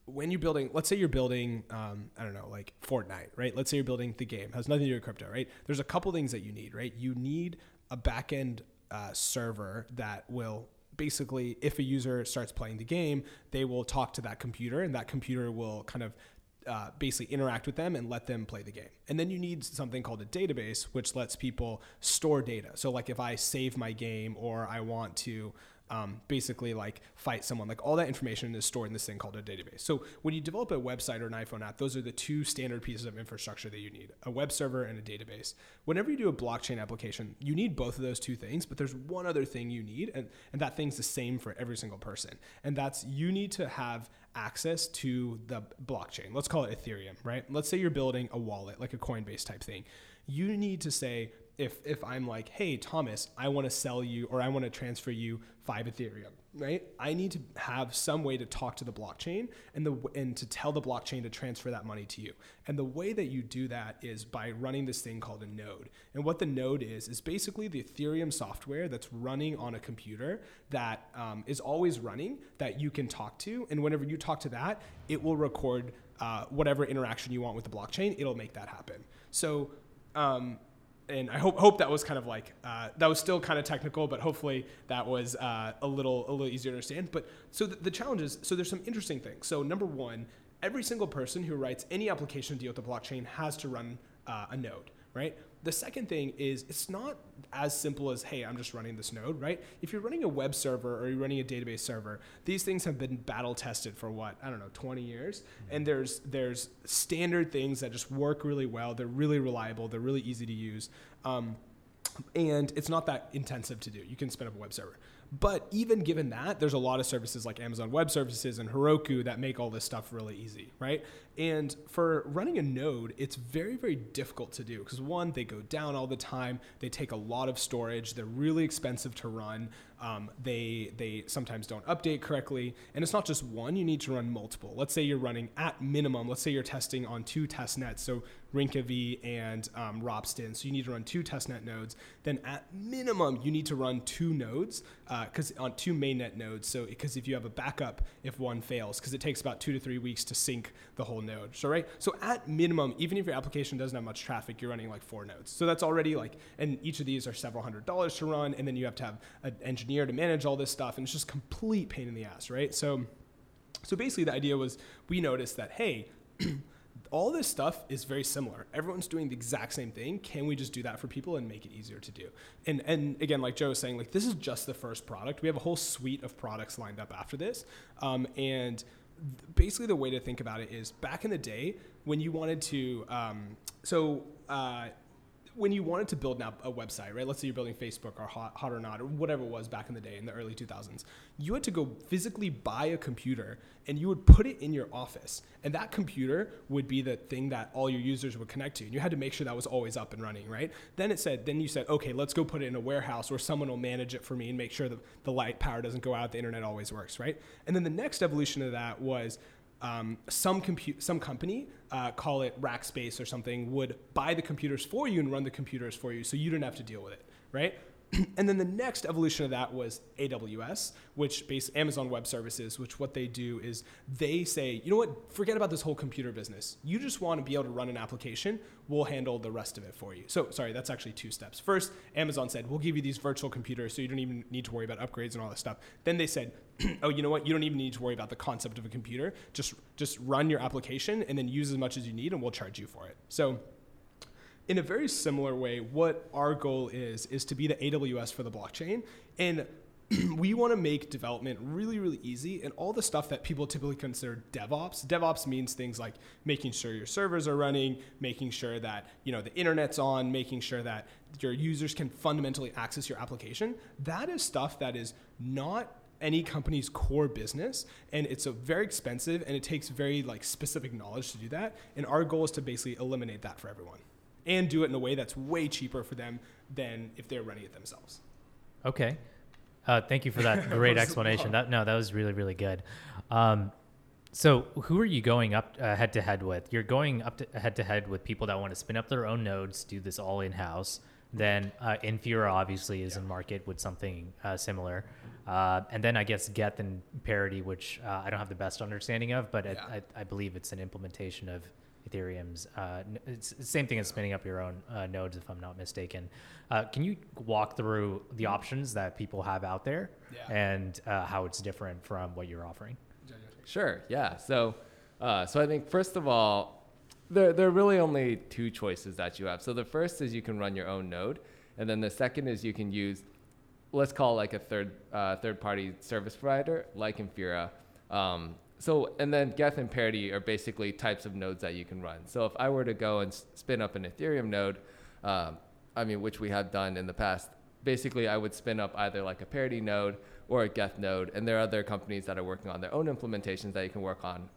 when you're building, let's say you're building, um, I don't know, like Fortnite, right? Let's say you're building the game, has nothing to do with crypto, right? There's a couple things that you need, right? You need a backend uh, server that will basically, if a user starts playing the game, they will talk to that computer, and that computer will kind of uh, basically interact with them and let them play the game. And then you need something called a database, which lets people store data. So, like if I save my game or I want to um, basically like fight someone. Like all that information is stored in this thing called a database. So when you develop a website or an iPhone app, those are the two standard pieces of infrastructure that you need a web server and a database. Whenever you do a blockchain application, you need both of those two things, but there's one other thing you need, and, and that thing's the same for every single person. And that's you need to have access to the blockchain. Let's call it Ethereum, right? Let's say you're building a wallet, like a Coinbase type thing. You need to say, if if I'm like, hey Thomas, I want to sell you or I want to transfer you five Ethereum, right? I need to have some way to talk to the blockchain and the and to tell the blockchain to transfer that money to you. And the way that you do that is by running this thing called a node. And what the node is is basically the Ethereum software that's running on a computer that um, is always running that you can talk to. And whenever you talk to that, it will record uh, whatever interaction you want with the blockchain. It'll make that happen. So um, and I hope hope that was kind of like uh, that was still kind of technical, but hopefully that was uh, a little a little easier to understand. But so the, the challenge is so there's some interesting things. So number one, every single person who writes any application to deal with the blockchain has to run uh, a node, right? The second thing is it's not as simple as, hey, I'm just running this node, right? If you're running a web server or you're running a database server, these things have been battle tested for what, I don't know, 20 years. Mm-hmm. And there's there's standard things that just work really well. They're really reliable. They're really easy to use. Um, and it's not that intensive to do. You can spin up a web server. But even given that, there's a lot of services like Amazon Web Services and Heroku that make all this stuff really easy, right? And for running a node, it's very, very difficult to do because one, they go down all the time. They take a lot of storage. They're really expensive to run. Um, they they sometimes don't update correctly, and it's not just one. You need to run multiple. Let's say you're running at minimum. Let's say you're testing on two test nets, so Rinkeby and um, Ropsten. So you need to run two testnet nodes. Then at minimum, you need to run two nodes because uh, on two mainnet nodes. So because if you have a backup, if one fails, because it takes about two to three weeks to sync the whole node. So right. So at minimum, even if your application doesn't have much traffic, you're running like four nodes. So that's already like, and each of these are several hundred dollars to run, and then you have to have an engineer to manage all this stuff, and it's just complete pain in the ass, right? So. So basically, the idea was we noticed that hey, all this stuff is very similar. Everyone's doing the exact same thing. Can we just do that for people and make it easier to do? And and again, like Joe was saying, like this is just the first product. We have a whole suite of products lined up after this, um, and basically the way to think about it is back in the day when you wanted to um, so uh, when you wanted to build now a website, right? Let's say you're building Facebook or Hot, Hot or Not or whatever it was back in the day in the early 2000s. You had to go physically buy a computer and you would put it in your office. And that computer would be the thing that all your users would connect to. And you had to make sure that was always up and running, right? Then it said, then you said, okay, let's go put it in a warehouse where someone will manage it for me and make sure that the light power doesn't go out, the internet always works, right? And then the next evolution of that was um, some compute some company uh, call it Rackspace or something would buy the computers for you and run the computers for you, so you didn't have to deal with it, right? and then the next evolution of that was AWS, which based Amazon Web Services, which what they do is they say, you know what, forget about this whole computer business. You just want to be able to run an application. We'll handle the rest of it for you. So sorry, that's actually two steps. First, Amazon said, we'll give you these virtual computers so you don't even need to worry about upgrades and all this stuff. Then they said, oh, you know what, you don't even need to worry about the concept of a computer. Just just run your application and then use as much as you need and we'll charge you for it. So in a very similar way, what our goal is, is to be the AWS for the blockchain. And we want to make development really, really easy. And all the stuff that people typically consider DevOps, DevOps means things like making sure your servers are running, making sure that you know the internet's on, making sure that your users can fundamentally access your application. That is stuff that is not any company's core business and it's a very expensive and it takes very like specific knowledge to do that and our goal is to basically eliminate that for everyone and do it in a way that's way cheaper for them than if they're running it themselves. Okay. Uh, thank you for that great explanation. That no, that was really really good. Um, so, who are you going up uh, head to head with? You're going up head to head with people that want to spin up their own nodes, do this all in house. Then uh, Infura obviously is yeah. in market with something uh, similar, uh, and then I guess Geth and Parity, which uh, I don't have the best understanding of, but yeah. I, I, believe it's an implementation of Ethereum's. Uh, it's the same thing as spinning up your own uh, nodes, if I'm not mistaken. Uh, can you walk through the options that people have out there yeah. and uh, how it's different from what you're offering? Sure. Yeah. So, uh, so I think first of all, there there are really only two choices that you have. So the first is you can run your own node, and then the second is you can use, let's call like a third uh, third party service provider like Infura. Um, so and then Geth and Parity are basically types of nodes that you can run. So if I were to go and spin up an Ethereum node, um, I mean, which we have done in the past, basically I would spin up either like a Parity node or a Geth node, and there are other companies that are working on their own implementations that you can work on,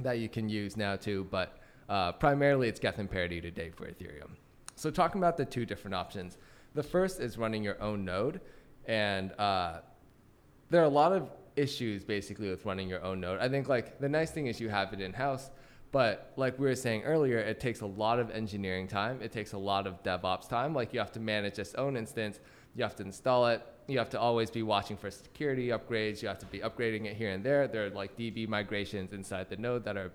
that you can use now too. But uh, primarily it's Geth and Parity today for Ethereum. So talking about the two different options, the first is running your own node, and uh, there are a lot of issues basically with running your own node. I think like the nice thing is you have it in house, but like we were saying earlier, it takes a lot of engineering time. It takes a lot of DevOps time. Like you have to manage this own instance, you have to install it, you have to always be watching for security upgrades, you have to be upgrading it here and there. There are like DB migrations inside the node that are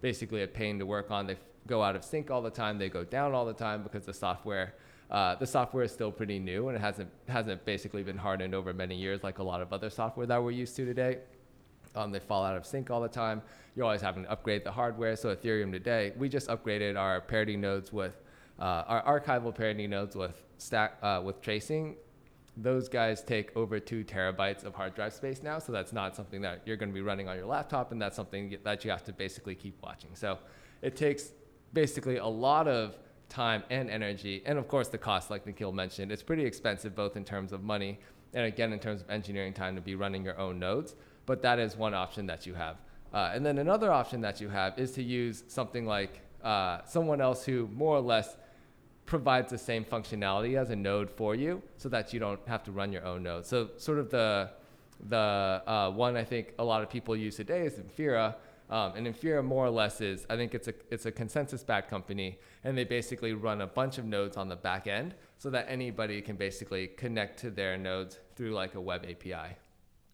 basically a pain to work on. They go out of sync all the time, they go down all the time because the software uh, the software is still pretty new and it hasn't hasn't basically been hardened over many years like a lot of other software that we're used to today. Um, they fall out of sync all the time. You're always having to upgrade the hardware. So Ethereum today, we just upgraded our parity nodes with uh, our archival parity nodes with stack uh, with tracing. Those guys take over two terabytes of hard drive space now, so that's not something that you're going to be running on your laptop, and that's something that you have to basically keep watching. So it takes basically a lot of time and energy, and of course the cost, like Nikhil mentioned. It's pretty expensive both in terms of money and again in terms of engineering time to be running your own nodes. But that is one option that you have. Uh, and then another option that you have is to use something like uh, someone else who more or less provides the same functionality as a node for you, so that you don't have to run your own node. So sort of the the uh, one I think a lot of people use today is Infura, um, and Infura more or less is, I think it's a, it's a ConsenSys backed company, and they basically run a bunch of nodes on the back end so that anybody can basically connect to their nodes through like a web API.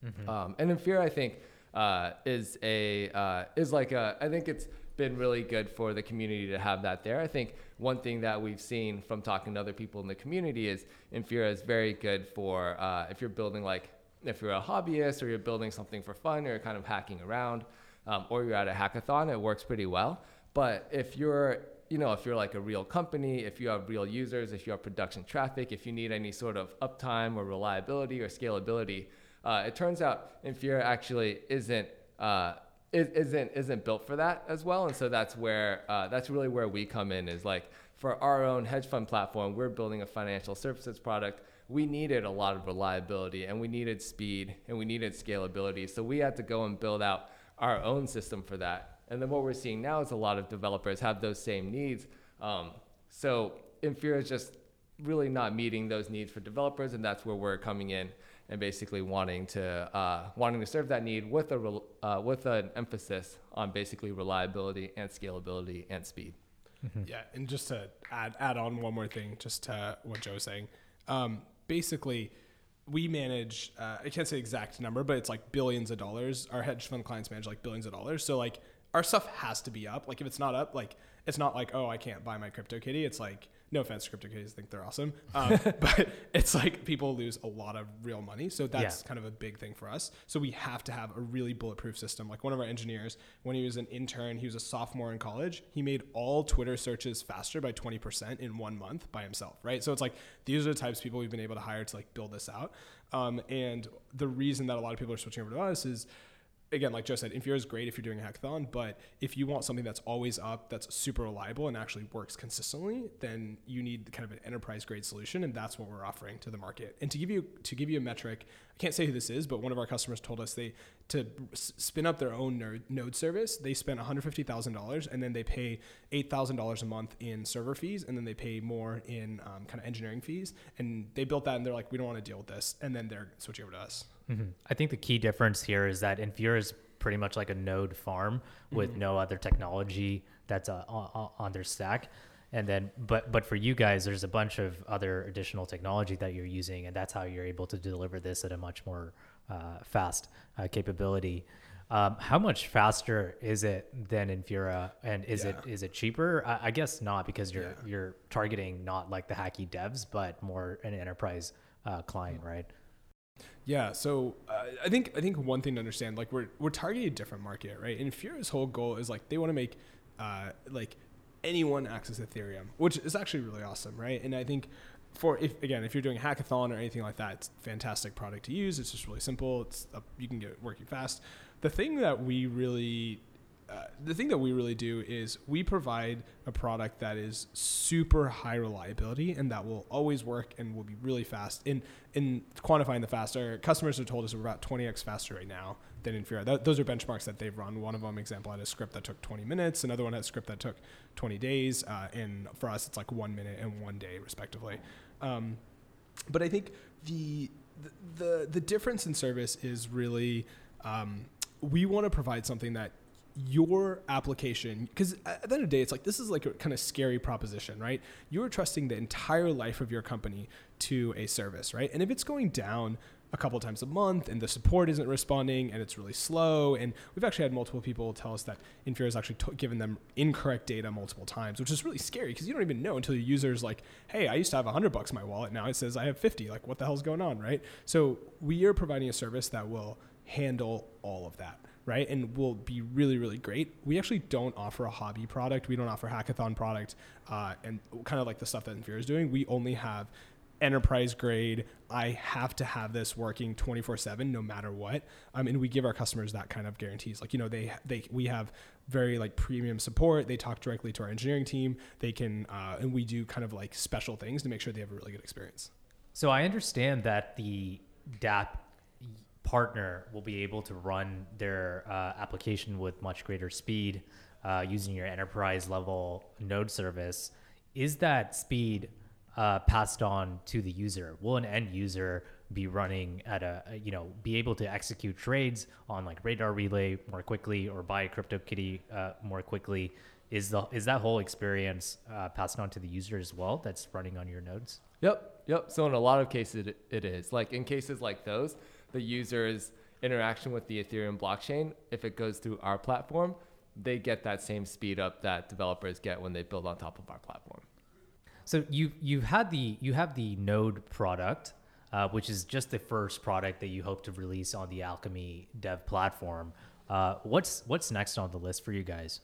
Mm-hmm. Um, and Infura, I think, uh, is a uh, is like a, I think it's been really good for the community to have that there. I think one thing that we've seen from talking to other people in the community is Infura is very good for uh, if you're building like if you're a hobbyist or you're building something for fun or you're kind of hacking around um, or you're at a hackathon, it works pretty well. But if you're you know, if you're like a real company, if you have real users, if you have production traffic, if you need any sort of uptime or reliability or scalability, uh, it turns out Infura actually isn't uh, isn't isn't built for that as well. And so that's where uh, that's really where we come in. Is like for our own hedge fund platform, we're building a financial services product. We needed a lot of reliability and we needed speed and we needed scalability. So we had to go and build out our own system for that. And then what we're seeing now is a lot of developers have those same needs. Um, so Infura is just really not meeting those needs for developers, and that's where we're coming in and basically wanting to uh, wanting to serve that need with a uh, with an emphasis on basically reliability and scalability and speed. Mm-hmm. Yeah, and just to add add on one more thing, just to what Joe was saying, um, basically. We manage, uh, I can't say exact number, but it's like billions of dollars. Our hedge fund clients manage like billions of dollars. So, like, our stuff has to be up. Like if it's not up, like it's not like oh I can't buy my crypto kitty. It's like no offense to crypto kitties, think they're awesome, um, but it's like people lose a lot of real money. So that's yeah. kind of a big thing for us. So we have to have a really bulletproof system. Like one of our engineers, when he was an intern, he was a sophomore in college. He made all Twitter searches faster by twenty percent in one month by himself. Right. So it's like these are the types of people we've been able to hire to like build this out. Um, and the reason that a lot of people are switching over to us is again, like Joe said, Infura is great if you're doing a hackathon, but if you want something that's always up, that's super reliable and actually works consistently, then you need kind of an enterprise grade solution, and that's what we're offering to the market. And to give you to give you a metric, I can't say who this is, but one of our customers told us they to spin up their own node, service, they spent $150,000 and then they pay $8,000 a month in server fees, and then they pay more in um, kind of engineering fees. And they built that, and they're like, we don't want to deal with this, and then they're switching over to us. Mm-hmm. I think the key difference here is that Infura is pretty much like a node farm with mm-hmm. no other technology that's uh, on, on their stack and then but but for you guys there's a bunch of other additional technology that you're using and that's how you're able to deliver this at a much more uh, fast uh, capability um, how much faster is it than Infura, and is yeah. it is it cheaper? I, I guess not because you're yeah. you're targeting not like the hacky devs, but more an enterprise uh, client, right? Yeah, so uh, I think I think one thing to understand, like we're we're targeting a different market, right? And Infura's whole goal is like they want to make uh, like anyone access Ethereum, which is actually really awesome, right? And I think for if again if you're doing a hackathon or anything like that, it's fantastic product to use. It's just really simple. It's you can get working fast. The thing that we really the thing that we really do is we provide a product that is super high reliability and that will always work and will be really fast. In in quantifying the faster, customers have told us we're about 20x faster right now than Infura. Th- those are benchmarks that they've run. One of them, example, had a script that took 20 minutes. Another one had a script that took 20 days. Uh, and for us, it's like one minute and one day, respectively. Um, but I think the, the the difference in service is really um, we want to provide something that your application because at the end of the day it's like this is like a kind of scary proposition right? You're trusting the entire life of your company to a service right? And if it's going down a couple times a month and the support isn't responding and it's really slow and we've actually had multiple people tell us that Infura has actually t- given them incorrect data multiple times which is really scary because you don't even know until the user's like hey i used to have 100 bucks in my wallet. Now it says i have 50 like what the hell's going on? Right? So we are providing a service that will handle all of that right? And will be really, really great. We actually don't offer a hobby product. We don't offer hackathon product, uh, and kind of like the stuff that Infura is doing. We only have enterprise grade. I have to have this working 24 seven, no matter what. Um, and we give our customers that kind of guarantees. Like, you know, they, they, we have very like premium support. They talk directly to our engineering team. They can, uh, and we do kind of like special things to make sure they have a really good experience. So I understand that the dApp partner will be able to run their uh, application with much greater speed uh, using your enterprise level node service. Is that speed uh, passed on to the user? Will an end user be running at a, you know, be able to execute trades on like Radar Relay more quickly or buy CryptoKitty uh, more quickly? Is the is that whole experience uh, passed on to the user as well? That's running on your nodes. Yep, yep. So in a lot of cases, it, it is. Like in cases like those, the user's interaction with the Ethereum blockchain, if it goes through our platform, they get that same speed up that developers get when they build on top of our platform. So you you had the you have the Node product, uh, which is just the first product that you hope to release on the Alchemy Dev platform. Uh, what's what's next on the list for you guys?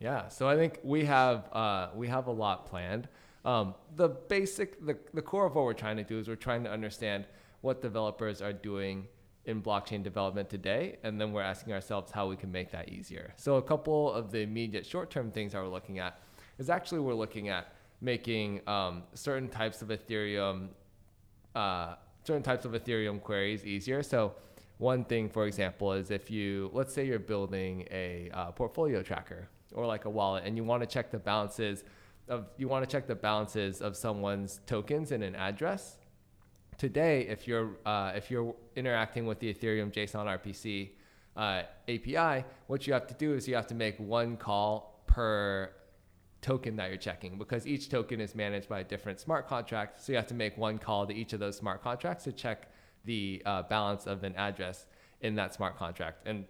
Yeah, so I think we have uh, we have a lot planned. Um, the basic, the, the core of what we're trying to do is we're trying to understand what developers are doing in blockchain development today, and then we're asking ourselves how we can make that easier. So a couple of the immediate short-term things that we're looking at is actually we're looking at making um, certain types of Ethereum, uh, certain types of Ethereum queries easier. So one thing, for example, is if you let's say you're building a uh, portfolio tracker or like a wallet, and you want to check the balances of you want to check the balances of someone's tokens in an address today, if you're uh, if you're interacting with the Ethereum JSON RPC uh, API, what you have to do is you have to make one call per token that you're checking because each token is managed by a different smart contract. So you have to make one call to each of those smart contracts to check the uh, balance of an address in that smart contract. And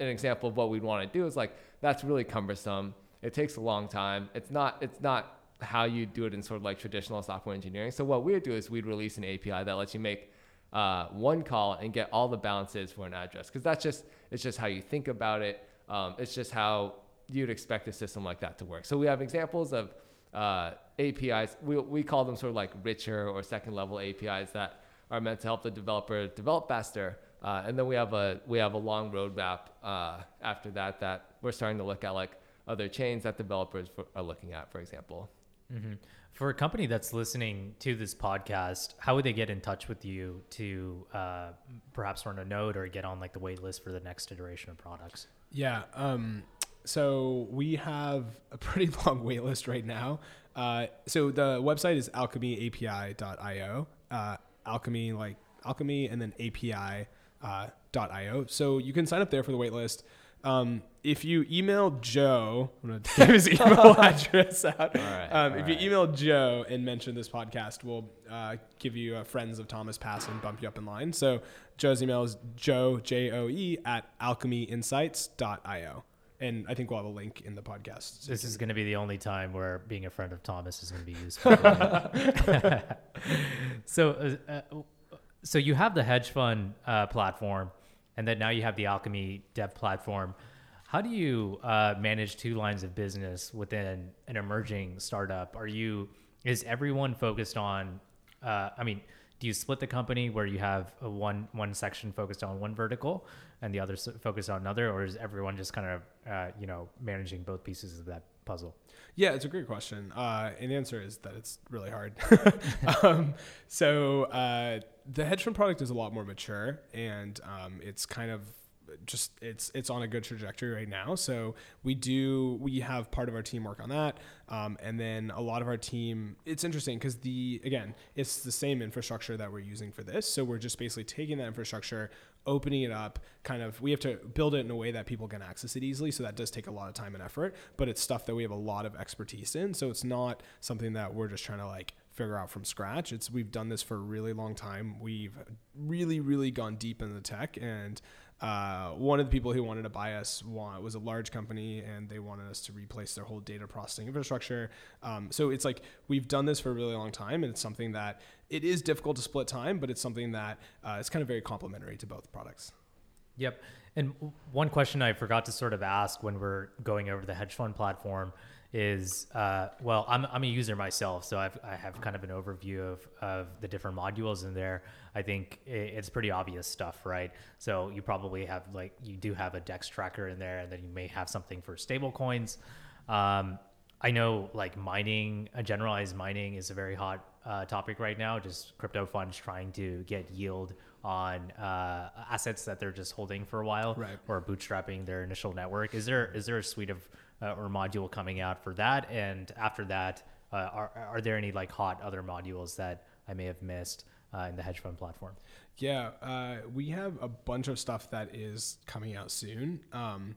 an example of what we'd want to do is like that's really cumbersome. It takes a long time. It's not. It's not how you do it in sort of like traditional software engineering. So what we'd do is we'd release an API that lets you make uh, one call and get all the balances for an address because that's just it's just how you think about it. Um, it's just how you'd expect a system like that to work. So we have examples of uh, APIs. We, we call them sort of like richer or second level APIs that are meant to help the developer develop faster. Uh, and then we have a we have a long roadmap uh, after that that we're starting to look at like other chains that developers are looking at, for example. Mm-hmm. For a company that's listening to this podcast, how would they get in touch with you to uh, perhaps run a node or get on like the wait list for the next iteration of products? Yeah. Um, so we have a pretty long wait list right now. Uh, so the website is alchemyapi.io. Uh, alchemy like alchemy and then api.io. uh, So you can sign up there for the wait list. Um, if you email Joe, I'm gonna give his email address out. right, um, if all you email Joe and mention this podcast, we'll uh, give you a friends of Thomas Pass and bump you up in line. So Joe's email is joe j o e at alchemyinsights.io, and I think we'll have a link in the podcast. So This you is going to be the only time where being a friend of Thomas is going to be useful. so, uh, uh, so you have the hedge fund uh, platform, and then now you have the Alchemy Dev platform. How do you uh, manage two lines of business within an emerging startup? Are you is everyone focused on? Uh, I mean, do you split the company where you have a one one section focused on one vertical and the other focused on another, or is everyone just kind of uh, you know managing both pieces of that puzzle? Yeah, it's a great question. Uh, and the answer is that it's really hard. um, so uh, the hedge fund product is a lot more mature, and um, it's kind of just it's it's on a good trajectory right now. So we do we have part of our team work on that, um, and then a lot of our team. It's interesting because the again it's the same infrastructure that we're using for this. So we're just basically taking that infrastructure, opening it up. Kind of we have to build it in a way that people can access it easily. So that does take a lot of time and effort, but it's stuff that we have a lot of expertise in. So it's not something that we're just trying to like figure out from scratch. It's we've done this for a really long time. We've really, really gone deep in the tech. And uh, one of the people who wanted to buy us want, was a large company, and they wanted us to replace their whole data processing infrastructure. Um, so it's like we've done this for a really long time, and it's something that it is difficult to split time, but it's something that uh, is kind of very complementary to both products. Yep. And one question I forgot to sort of ask when we're going over the hedge fund platform is, uh, well, I'm, I'm a user myself, so I've, I have kind of an overview of, of the different modules in there. I think it's pretty obvious stuff, right? So you probably have like, you do have a DEX tracker in there, and then you may have something for stable coins. Um, I know like mining, uh, generalized mining is a very hot uh, topic right now. Just crypto funds trying to get yield on uh, assets that they're just holding for a while, Right. or bootstrapping their initial network. Is there is there a suite of uh, or module coming out for that? And after that, uh, are are there any like hot other modules that I may have missed uh, in the hedge fund platform? Yeah, uh, we have a bunch of stuff that is coming out soon. Um,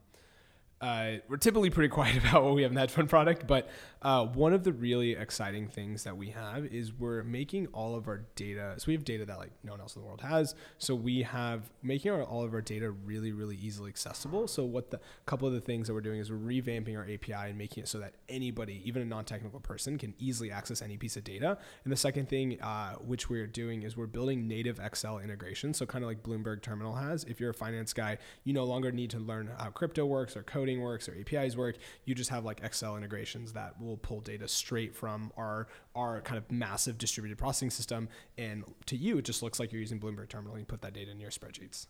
uh, we're typically pretty quiet about what we have in the hedge fund product, but uh, one of the really exciting things that we have is we're making all of our data. So we have data that like no one else in the world has. So we have making our, all of our data really, really easily accessible. So what the couple of the things that we're doing is we're revamping our API and making it so that anybody, even a non-technical person, can easily access any piece of data. And the second thing, uh, which we're doing, is we're building native Excel integration. So kind of like Bloomberg Terminal has. If you're a finance guy, you no longer need to learn how crypto works or coding coding works or APIs work. You just have like Excel integrations that will pull data straight from our our kind of massive distributed processing system, and to you, it just looks like you're using Bloomberg Terminal. And you put that data in your spreadsheets.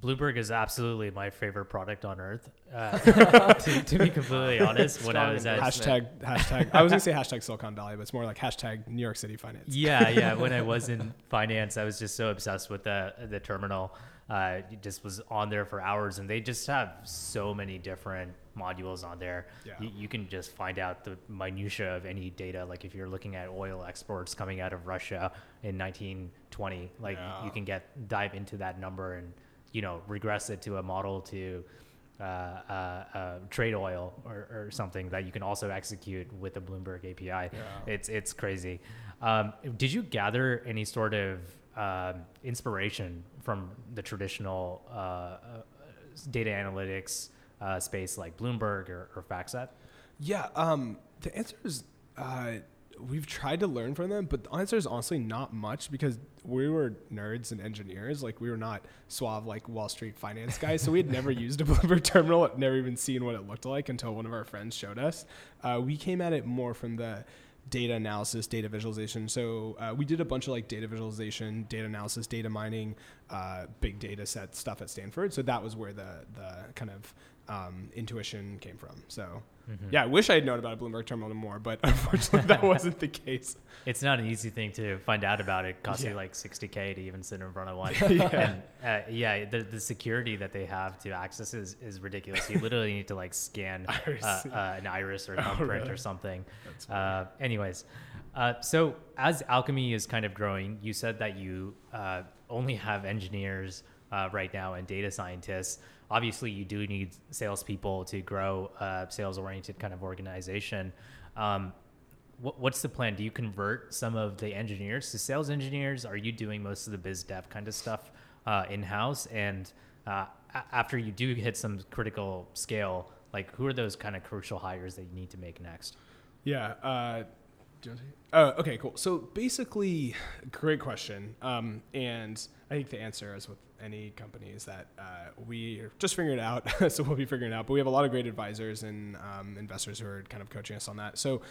Bloomberg is absolutely my favorite product on earth. Uh, to, to, be completely honest, when I was at hashtag hashtag, I was gonna say hashtag Silicon Valley, but it's more like hashtag New York City finance. Yeah, yeah. When I was in finance, I was just so obsessed with the the terminal. Uh, just was on there for hours, and they just have so many different modules on there. Yeah. You, you can just find out the minutia of any data. Like if you're looking at oil exports coming out of Russia in 1920, like yeah. you can get dive into that number and you know, regress it to a model to uh, uh, uh, trade oil or, or, something that you can also execute with the Bloomberg API. Yeah. It's it's crazy. Um, did you gather any sort of um, inspiration from the traditional uh, uh, data analytics uh, space like Bloomberg or, or FactSet? Yeah, um, the answer is we've tried to learn from them, but the answer is honestly not much because we were nerds and engineers. Like we were not suave like Wall Street finance guys, so we had never used a Bloomberg terminal, never even seen what it looked like until one of our friends showed us. Uh, we came at it more from the data analysis, data visualization. So uh, we did a bunch of like data visualization, data analysis, data mining, uh, big data set stuff at Stanford. So that was where the the kind of um, intuition came from. So Mm-hmm. Yeah, I wish I had known about a Bloomberg terminal more, but unfortunately that wasn't the case. It's not an easy thing to find out about. It costs yeah. you like 60k to even sit in front of one. yeah, and, uh, yeah. The, the security that they have to access is, is ridiculous. You literally need to like scan uh, uh, an iris or a thumbprint oh, really? or something. Uh, anyways, uh, so as Alchemy is kind of growing, you said that you uh, only have engineers right now and data scientists obviously you do need salespeople to grow a sales oriented kind of organization. Um, what, what's the plan? Do you convert some of the engineers to sales engineers? Are you doing most of the biz dev kind of stuff uh, in house? And uh, after you do hit some critical scale, like who are those kind of crucial hires that you need to make next? Yeah. Uh, uh, okay, cool. So basically, great question. Um, and I think the answer is with any companies that uh, we just figured out. so we'll be figuring out. But we have a lot of great advisors and um, investors who are kind of coaching us on that. So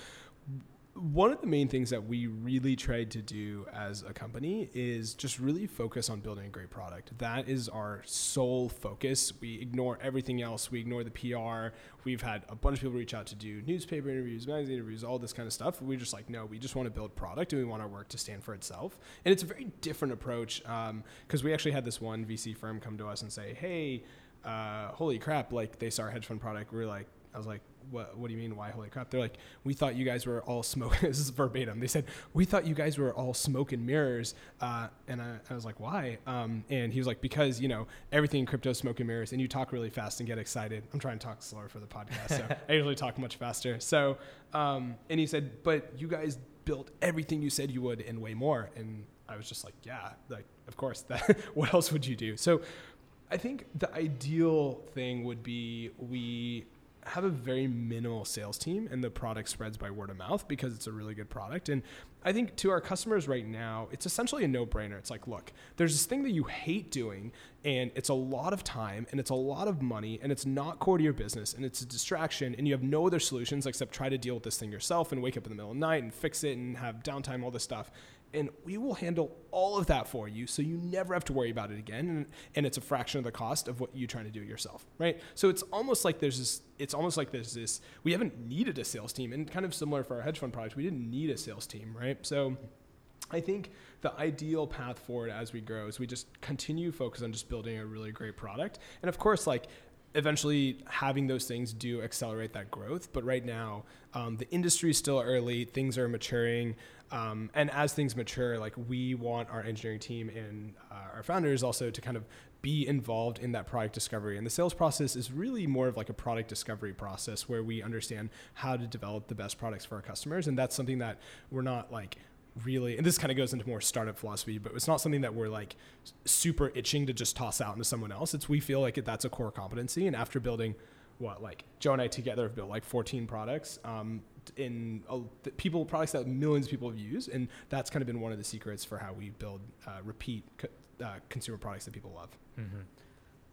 one of the main things that we really tried to do as a company is just really focus on building a great product. That is our sole focus. We ignore everything else. We ignore the PR. We've had a bunch of people reach out to do newspaper interviews, magazine interviews, all this kind of stuff. We're just like, no, we just want to build product and we want our work to stand for itself. And it's a very different approach because um, we actually had this one VC firm come to us and say, hey, uh, holy crap, like they saw our hedge fund product. We we're like, I was like, what, what do you mean? Why holy crap? They're like, we thought you guys were all smoke. this is verbatim. They said, we thought you guys were all smoke and mirrors. Uh, and I, I, was like, why? Um, and he was like, because, you know, everything in crypto is smoke and mirrors and you talk really fast and get excited. I'm trying to talk slower for the podcast. So I usually talk much faster. So, um, and he said, but you guys built everything you said you would and way more. And I was just like, yeah, like, of course that, what else would you do? So I think the ideal thing would be we have a very minimal sales team and the product spreads by word of mouth because it's a really good product. And I think to our customers right now, it's essentially a no brainer. It's like, look, there's this thing that you hate doing and it's a lot of time and it's a lot of money and it's not core to your business and it's a distraction and you have no other solutions except try to deal with this thing yourself and wake up in the middle of the night and fix it and have downtime, all this stuff and we will handle all of that for you so you never have to worry about it again and, and it's a fraction of the cost of what you're trying to do yourself right so it's almost like there's this it's almost like there's this we haven't needed a sales team and kind of similar for our hedge fund product we didn't need a sales team right so I think the ideal path forward as we grow is we just continue focus on just building a really great product. And of course, like eventually having those things do accelerate that growth. But right now, um, the industry is still early, things are maturing. Um, and as things mature, like we want our engineering team and uh, our founders also to kind of be involved in that product discovery. And the sales process is really more of like a product discovery process where we understand how to develop the best products for our customers. And that's something that we're not like really, and this kind of goes into more startup philosophy, but it's not something that we're like super itching to just toss out into someone else. It's we feel like that's a core competency. And after building what like Joe and I together have built like 14 products. Um, in uh, people products that millions of people have used, and that's kind of been one of the secrets for how we build uh, repeat co- uh, consumer products that people love. Mm-hmm.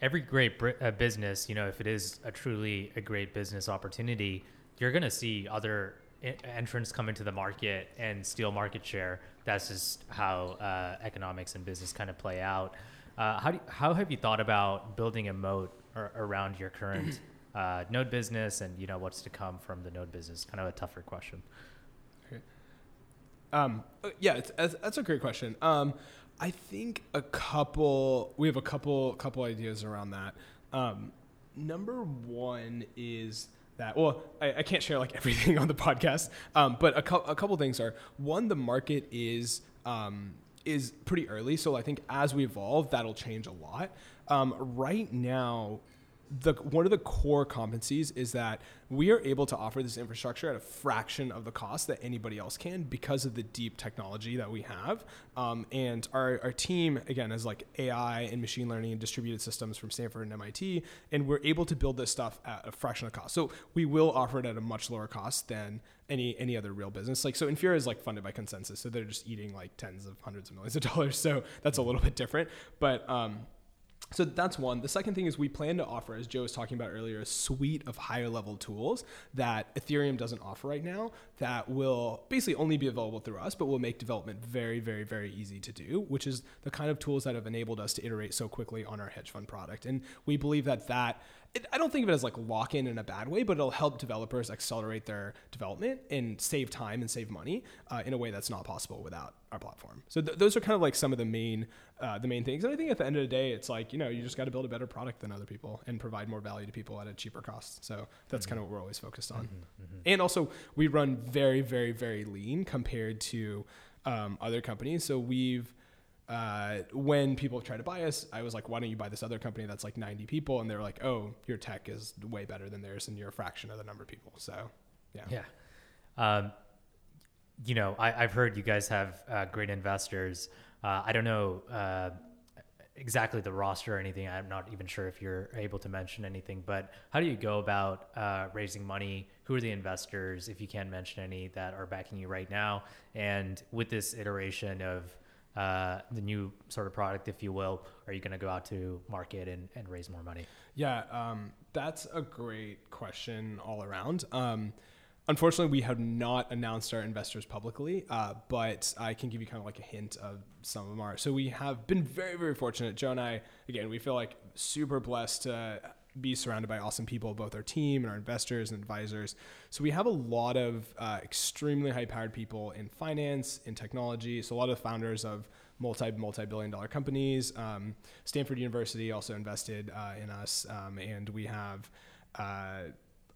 every great br- uh, business, you know, if it is a truly a great business opportunity, you're going to see other entrants come into the market and steal market share. That's just how uh, economics and business kind of play out. Uh, how do you, how have you thought about building a moat ar- around your current uh, node business and you know what's to come from the node business? Kind of a tougher question. Um, uh, yeah, it's, that's, that's a great question. Um, I think a couple. We have a couple couple ideas around that. Um, number one is that. Well I, I, can't share like everything on the podcast um, but a, co- a couple things are one the market is um, is pretty early so i think as we evolve that'll change a lot. Um, right now the one of the core competencies is that we are able to offer this infrastructure at a fraction of the cost that anybody else can because of the deep technology that we have. Um, and our, our team, again, is like AI and machine learning and distributed systems from Stanford and MIT. And we're able to build this stuff at a fraction of the cost. So we will offer it at a much lower cost than any any other real business. Like so Infura is like funded by ConsenSys, So they're just eating like tens of hundreds of millions of dollars. So that's a little bit different. But um, so that's one. The second thing is we plan to offer, as Joe was talking about earlier, a suite of higher level tools that Ethereum doesn't offer right now that will basically only be available through us, but will make development very, very, very easy to do, which is the kind of tools that have enabled us to iterate so quickly on our hedge fund product. And we believe that that it, I don't think of it as like lock in in a bad way, but it'll help developers accelerate their development and save time and save money uh, in a way that's not possible without our platform. So th- those are kind of like some of the main uh, the main things. And I think at the end of the day, it's like you know you just got to build a better product than other people and provide more value to people at a cheaper cost. So that's mm-hmm. kind of what we're always focused on. Mm-hmm, mm-hmm. And also we run very very very lean compared to um, other companies. So we've uh, when people try to buy us, I was like, why don't you buy this other company that's like 90 people? And they're like, oh, your tech is way better than theirs and you're a fraction of the number of people. So, yeah. Yeah. Um, you know, I, have heard you guys have uh, great investors. Uh, I don't know uh, exactly the roster or anything. I'm not even sure if you're able to mention anything, but how do you go about uh, raising money? Who are the investors, if you can't mention any, that are backing you right now? And with this iteration of uh, the new sort of product, if you will? Are you going to go out to market and, and raise more money? Yeah, um, that's a great question all around. Um, unfortunately, we have not announced our investors publicly, uh, but I can give you kind of like a hint of some of them are. So we have been very, very fortunate. Joe and I, again, we feel like super blessed to be surrounded by awesome people, both our team and our investors and advisors. So we have a lot of uh, extremely high powered people in finance, in technology. So a lot of founders of multi multi billion dollar companies. Um, Stanford University also invested uh, in us, um, and we have uh,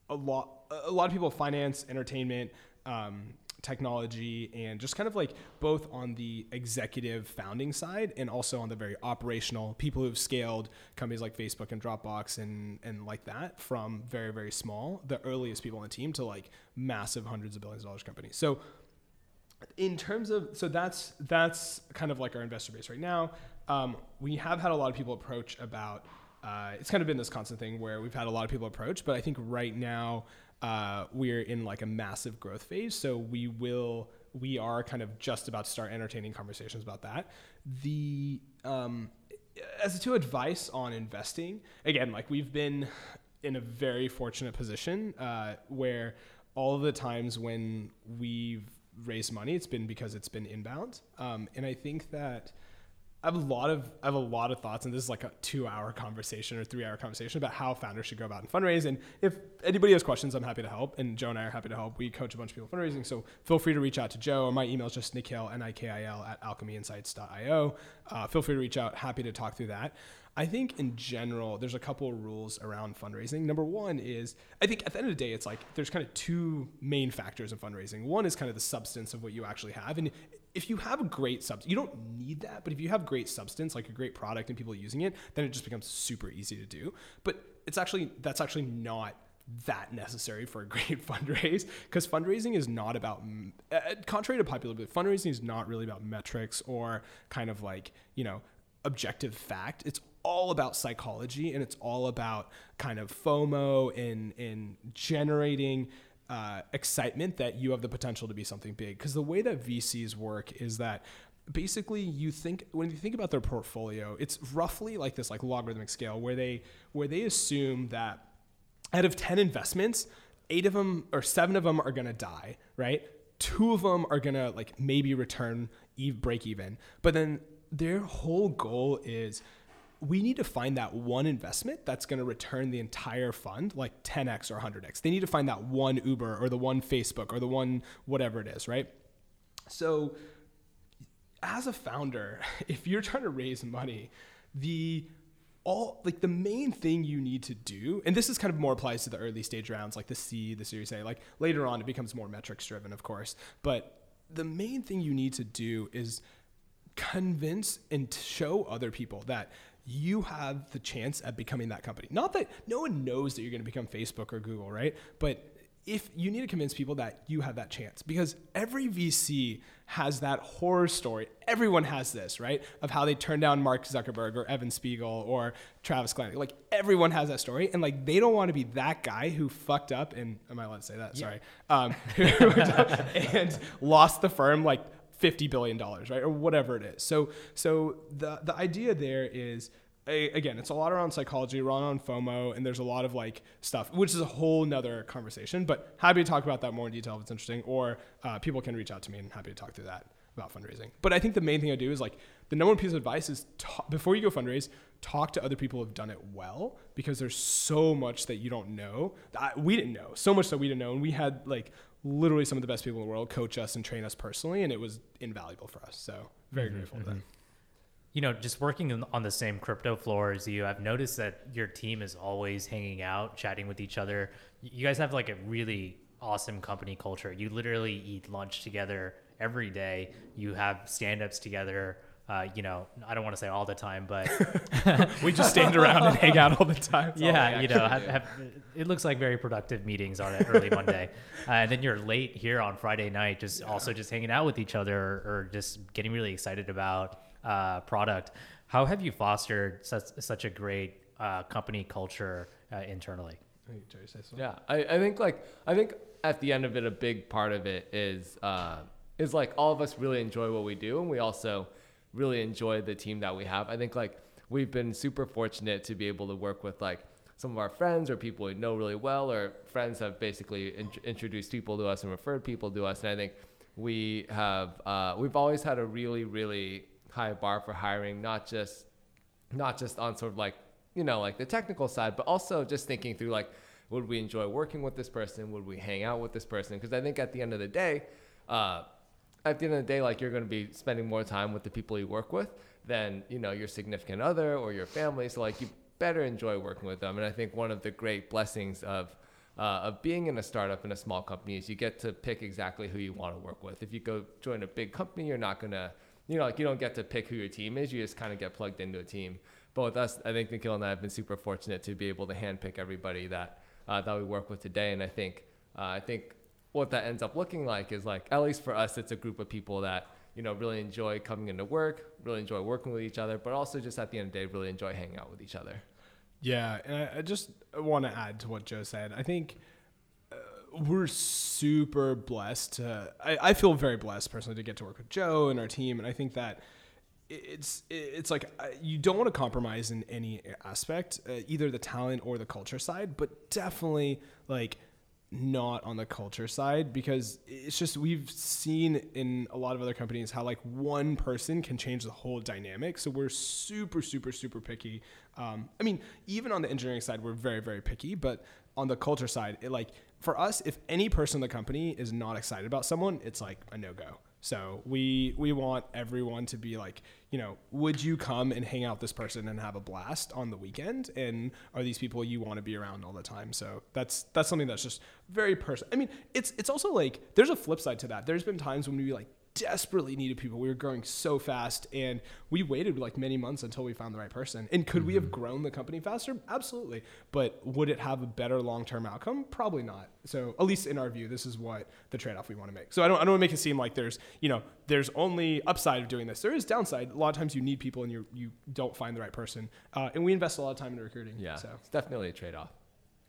a lot a lot of people finance, entertainment. Um, technology and just kind of like both on the executive founding side and also on the very operational people who've scaled companies like Facebook and Dropbox and and like that from very very small the earliest people on the team to like massive hundreds of billions of dollars companies. So in terms of so that's that's kind of like our investor base right now. Um, we have had a lot of people approach about uh, it's kind of been this constant thing where we've had a lot of people approach but i think right now uh, we're in like a massive growth phase. So we will, we are kind of just about to start entertaining conversations about that. The, um, as to advice on investing, again, like we've been in a very fortunate position uh, where all the times when we've raised money, it's been because it's been inbound. Um, and I think that I have a lot of I have a lot of thoughts, and this is like a two-hour conversation or three-hour conversation about how founders should go about and fundraise. And if anybody has questions, I'm happy to help, and Joe and I are happy to help. We coach a bunch of people fundraising, so feel free to reach out to Joe. Or my email is just nikhil n i k i l at alchemyinsights.io. Uh, feel free to reach out. Happy to talk through that. I think in general, there's a couple of rules around fundraising. Number one is I think at the end of the day, it's like there's kind of two main factors in fundraising. One is kind of the substance of what you actually have, and if you have a great substance, you don't need that, but if you have great substance, like a great product and people using it, then it just becomes super easy to do. But it's actually, that's actually not that necessary for a great fundraise because fundraising is not about, uh, contrary to popular belief, fundraising is not really about metrics or kind of like, you know, objective fact. It's all about psychology and it's all about kind of FOMO in in generating uh, excitement that you have the potential to be something big. Because the way that VCs work is that basically you think when you think about their portfolio, it's roughly like this like logarithmic scale where they where they assume that out of 10 investments, 8 of them or 7 of them are to die, right? Two of them are to like maybe return eve break even. But then their whole goal is we need to find that one investment that's going to return the entire fund like 10x or 100x. They need to find that one Uber or the one Facebook or the one whatever it is, right? So as a founder, if you're trying to raise money, the all like the main thing you need to do, and this is kind of more applies to the early stage rounds, like the C, the Series A. Like later on, it becomes more metrics driven, of course. But the main thing you need to do is convince and show other people that you have the chance at becoming that company. Not that no one knows that you're going to become Facebook or Google, right? But if you need to convince people that you have that chance because every VC has that horror story. Everyone has this, right? Of how they turned down Mark Zuckerberg or Evan Spiegel or Travis Kalanick. Like everyone has that story, and like they don't want to be that guy who fucked up and am I allowed to say that? Yeah. Sorry, um, and lost the firm like fifty billion dollars, right, or whatever it is. So, so the the idea there is again, it's a lot around psychology, around on FOMO, and there's a lot of like stuff, which is a whole nother conversation. But happy to talk about that more in detail if it's interesting, or uh, people can reach out to me and happy to talk through that about fundraising. But I think the main thing I do is like the number one piece of advice is before you go fundraise, talk to other people who have done it well because there's so much that you don't know. I, we didn't know so much that we didn't know, and we had like literally some of the best people in the world coach us and train us personally, and it was invaluable for us. So very mm-hmm, grateful mm-hmm. for that you know, just working on the same crypto floor as you, I've noticed that your team is always hanging out, chatting with each other. You guys have like a really awesome company culture. You literally eat lunch together every day. You have stand-ups together. Uh, you know, I don't want to say all the time, but we just stand around and hang out all the time. yeah, you know, have, have, it looks like very productive meetings on an early Monday, uh, and then you're late here on Friday night, just yeah. also just hanging out with each other or just getting really excited about uh, product. How have you fostered such, such a great uh, company culture uh, internally? Yeah, I, I think like I think at the end of it, a big part of it is uh, is like all of us really enjoy what we do, and we also really enjoy the team that we have. I think like we've been super fortunate to be able to work with like some of our friends or people we know really well, or friends have basically in- introduced people to us and referred people to us, and I think we have uh, we've always had a really really high bar for hiring, not just not just on sort of like you know like the technical side, but also just thinking through like would we enjoy working with this person? Would we hang out with this person? Because I think at the end of the day, uh, at the end of the day, like you're going to be spending more time with the people you work with than you know your significant other or your family. So like you better enjoy working with them. And I think one of the great blessings of uh, of being in a startup in a small company is you get to pick exactly who you want to work with. If you go join a big company, you're not going to you know, like you don't get to pick who your team is. You just kind of get plugged into a team. But with us, I think Nikhil and I have been super fortunate to be able to handpick everybody that uh, that we work with today. And I think uh, I think what that ends up looking like is like at least for us, it's a group of people that you know really enjoy coming into work, really enjoy working with each other, but also just at the end of the day, really enjoy hanging out with each other. Yeah, and I just want to add to what Joe said. I think we're super blessed to, I, I feel very blessed personally to get to work with Joe and our team. And I think that it's it's like you don't want to compromise in any aspect, uh, either the talent or the culture side, but definitely like not on the culture side because it's just we've seen in a lot of other companies how like one person can change the whole dynamic. So we're super super super picky. Um, I mean, even on the engineering side, we're very very picky, but on the culture side, it like for us, if any person in the company is not excited about someone, it's like a no go. So we we want everyone to be like, you know, would you come and hang out with this person and have a blast on the weekend? And are these people you want to be around all the time? So that's that's something that's just very personal. I mean, it's it's also like there's a flip side to that. There's been times when we like desperately needed people. We were growing so fast, and we waited like many months until we found the right person. And could mm-hmm. we have mm-hmm. grown the company faster? Absolutely. But would it have a better long term outcome? Probably not. So at least in our view, this is what the trade off we want to make. So I don't I don't want to make it seem like there's you know there's only upside of doing this. There is downside. A lot of times you need people and you you don't find the right person. Uh, and we invest a lot of time in recruiting. Yeah, so it's definitely a trade off.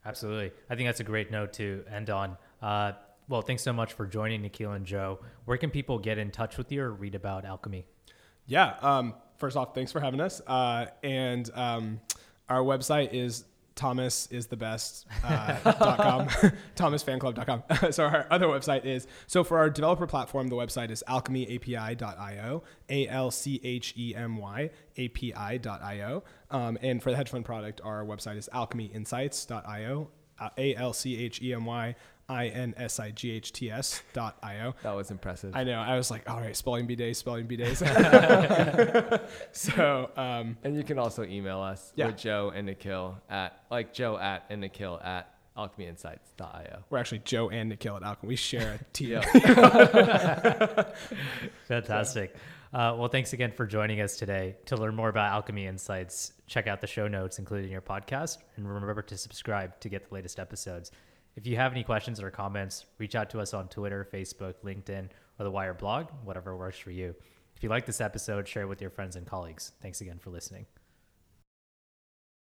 Absolutely. I think that's a great note to end on. Uh, well, thanks so much for joining Nikhil and Joe. Where can people get in touch with you or read about Alchemy? Yeah. Um, first off, thanks for having us. Uh, and um, our website is Thomas is the best uh, .com, thomasfanclub.com. so our other website is, so for our developer platform, the website is alchemyapi.io, A-L-C-H-E-M-Y A-P-I.io. Um, and for the hedge fund product, our website is alchemyinsights.io, uh, A-L-C-H-E-M-Y I-N-S-I-G-H-T-S dot I-O. That was impressive. I know. I was like, all right, spelling bee days, spelling bee days. so, um, and you can also email us Yeah. with Joe and Nikhil at like Joe at and Nikhil at alchemyinsights.io. we're actually Joe and Nikhil at Alchem. We share a team. Fantastic. Uh, well, thanks again for joining us today. To learn more about Alchemy Insights, check out the show notes included in your podcast, and remember to subscribe to get the latest episodes. If you have any questions or comments, reach out to us on Twitter, Facebook, LinkedIn, or the Wyre blog, whatever works for you. If you like this episode, share it with your friends and colleagues. Thanks again for listening.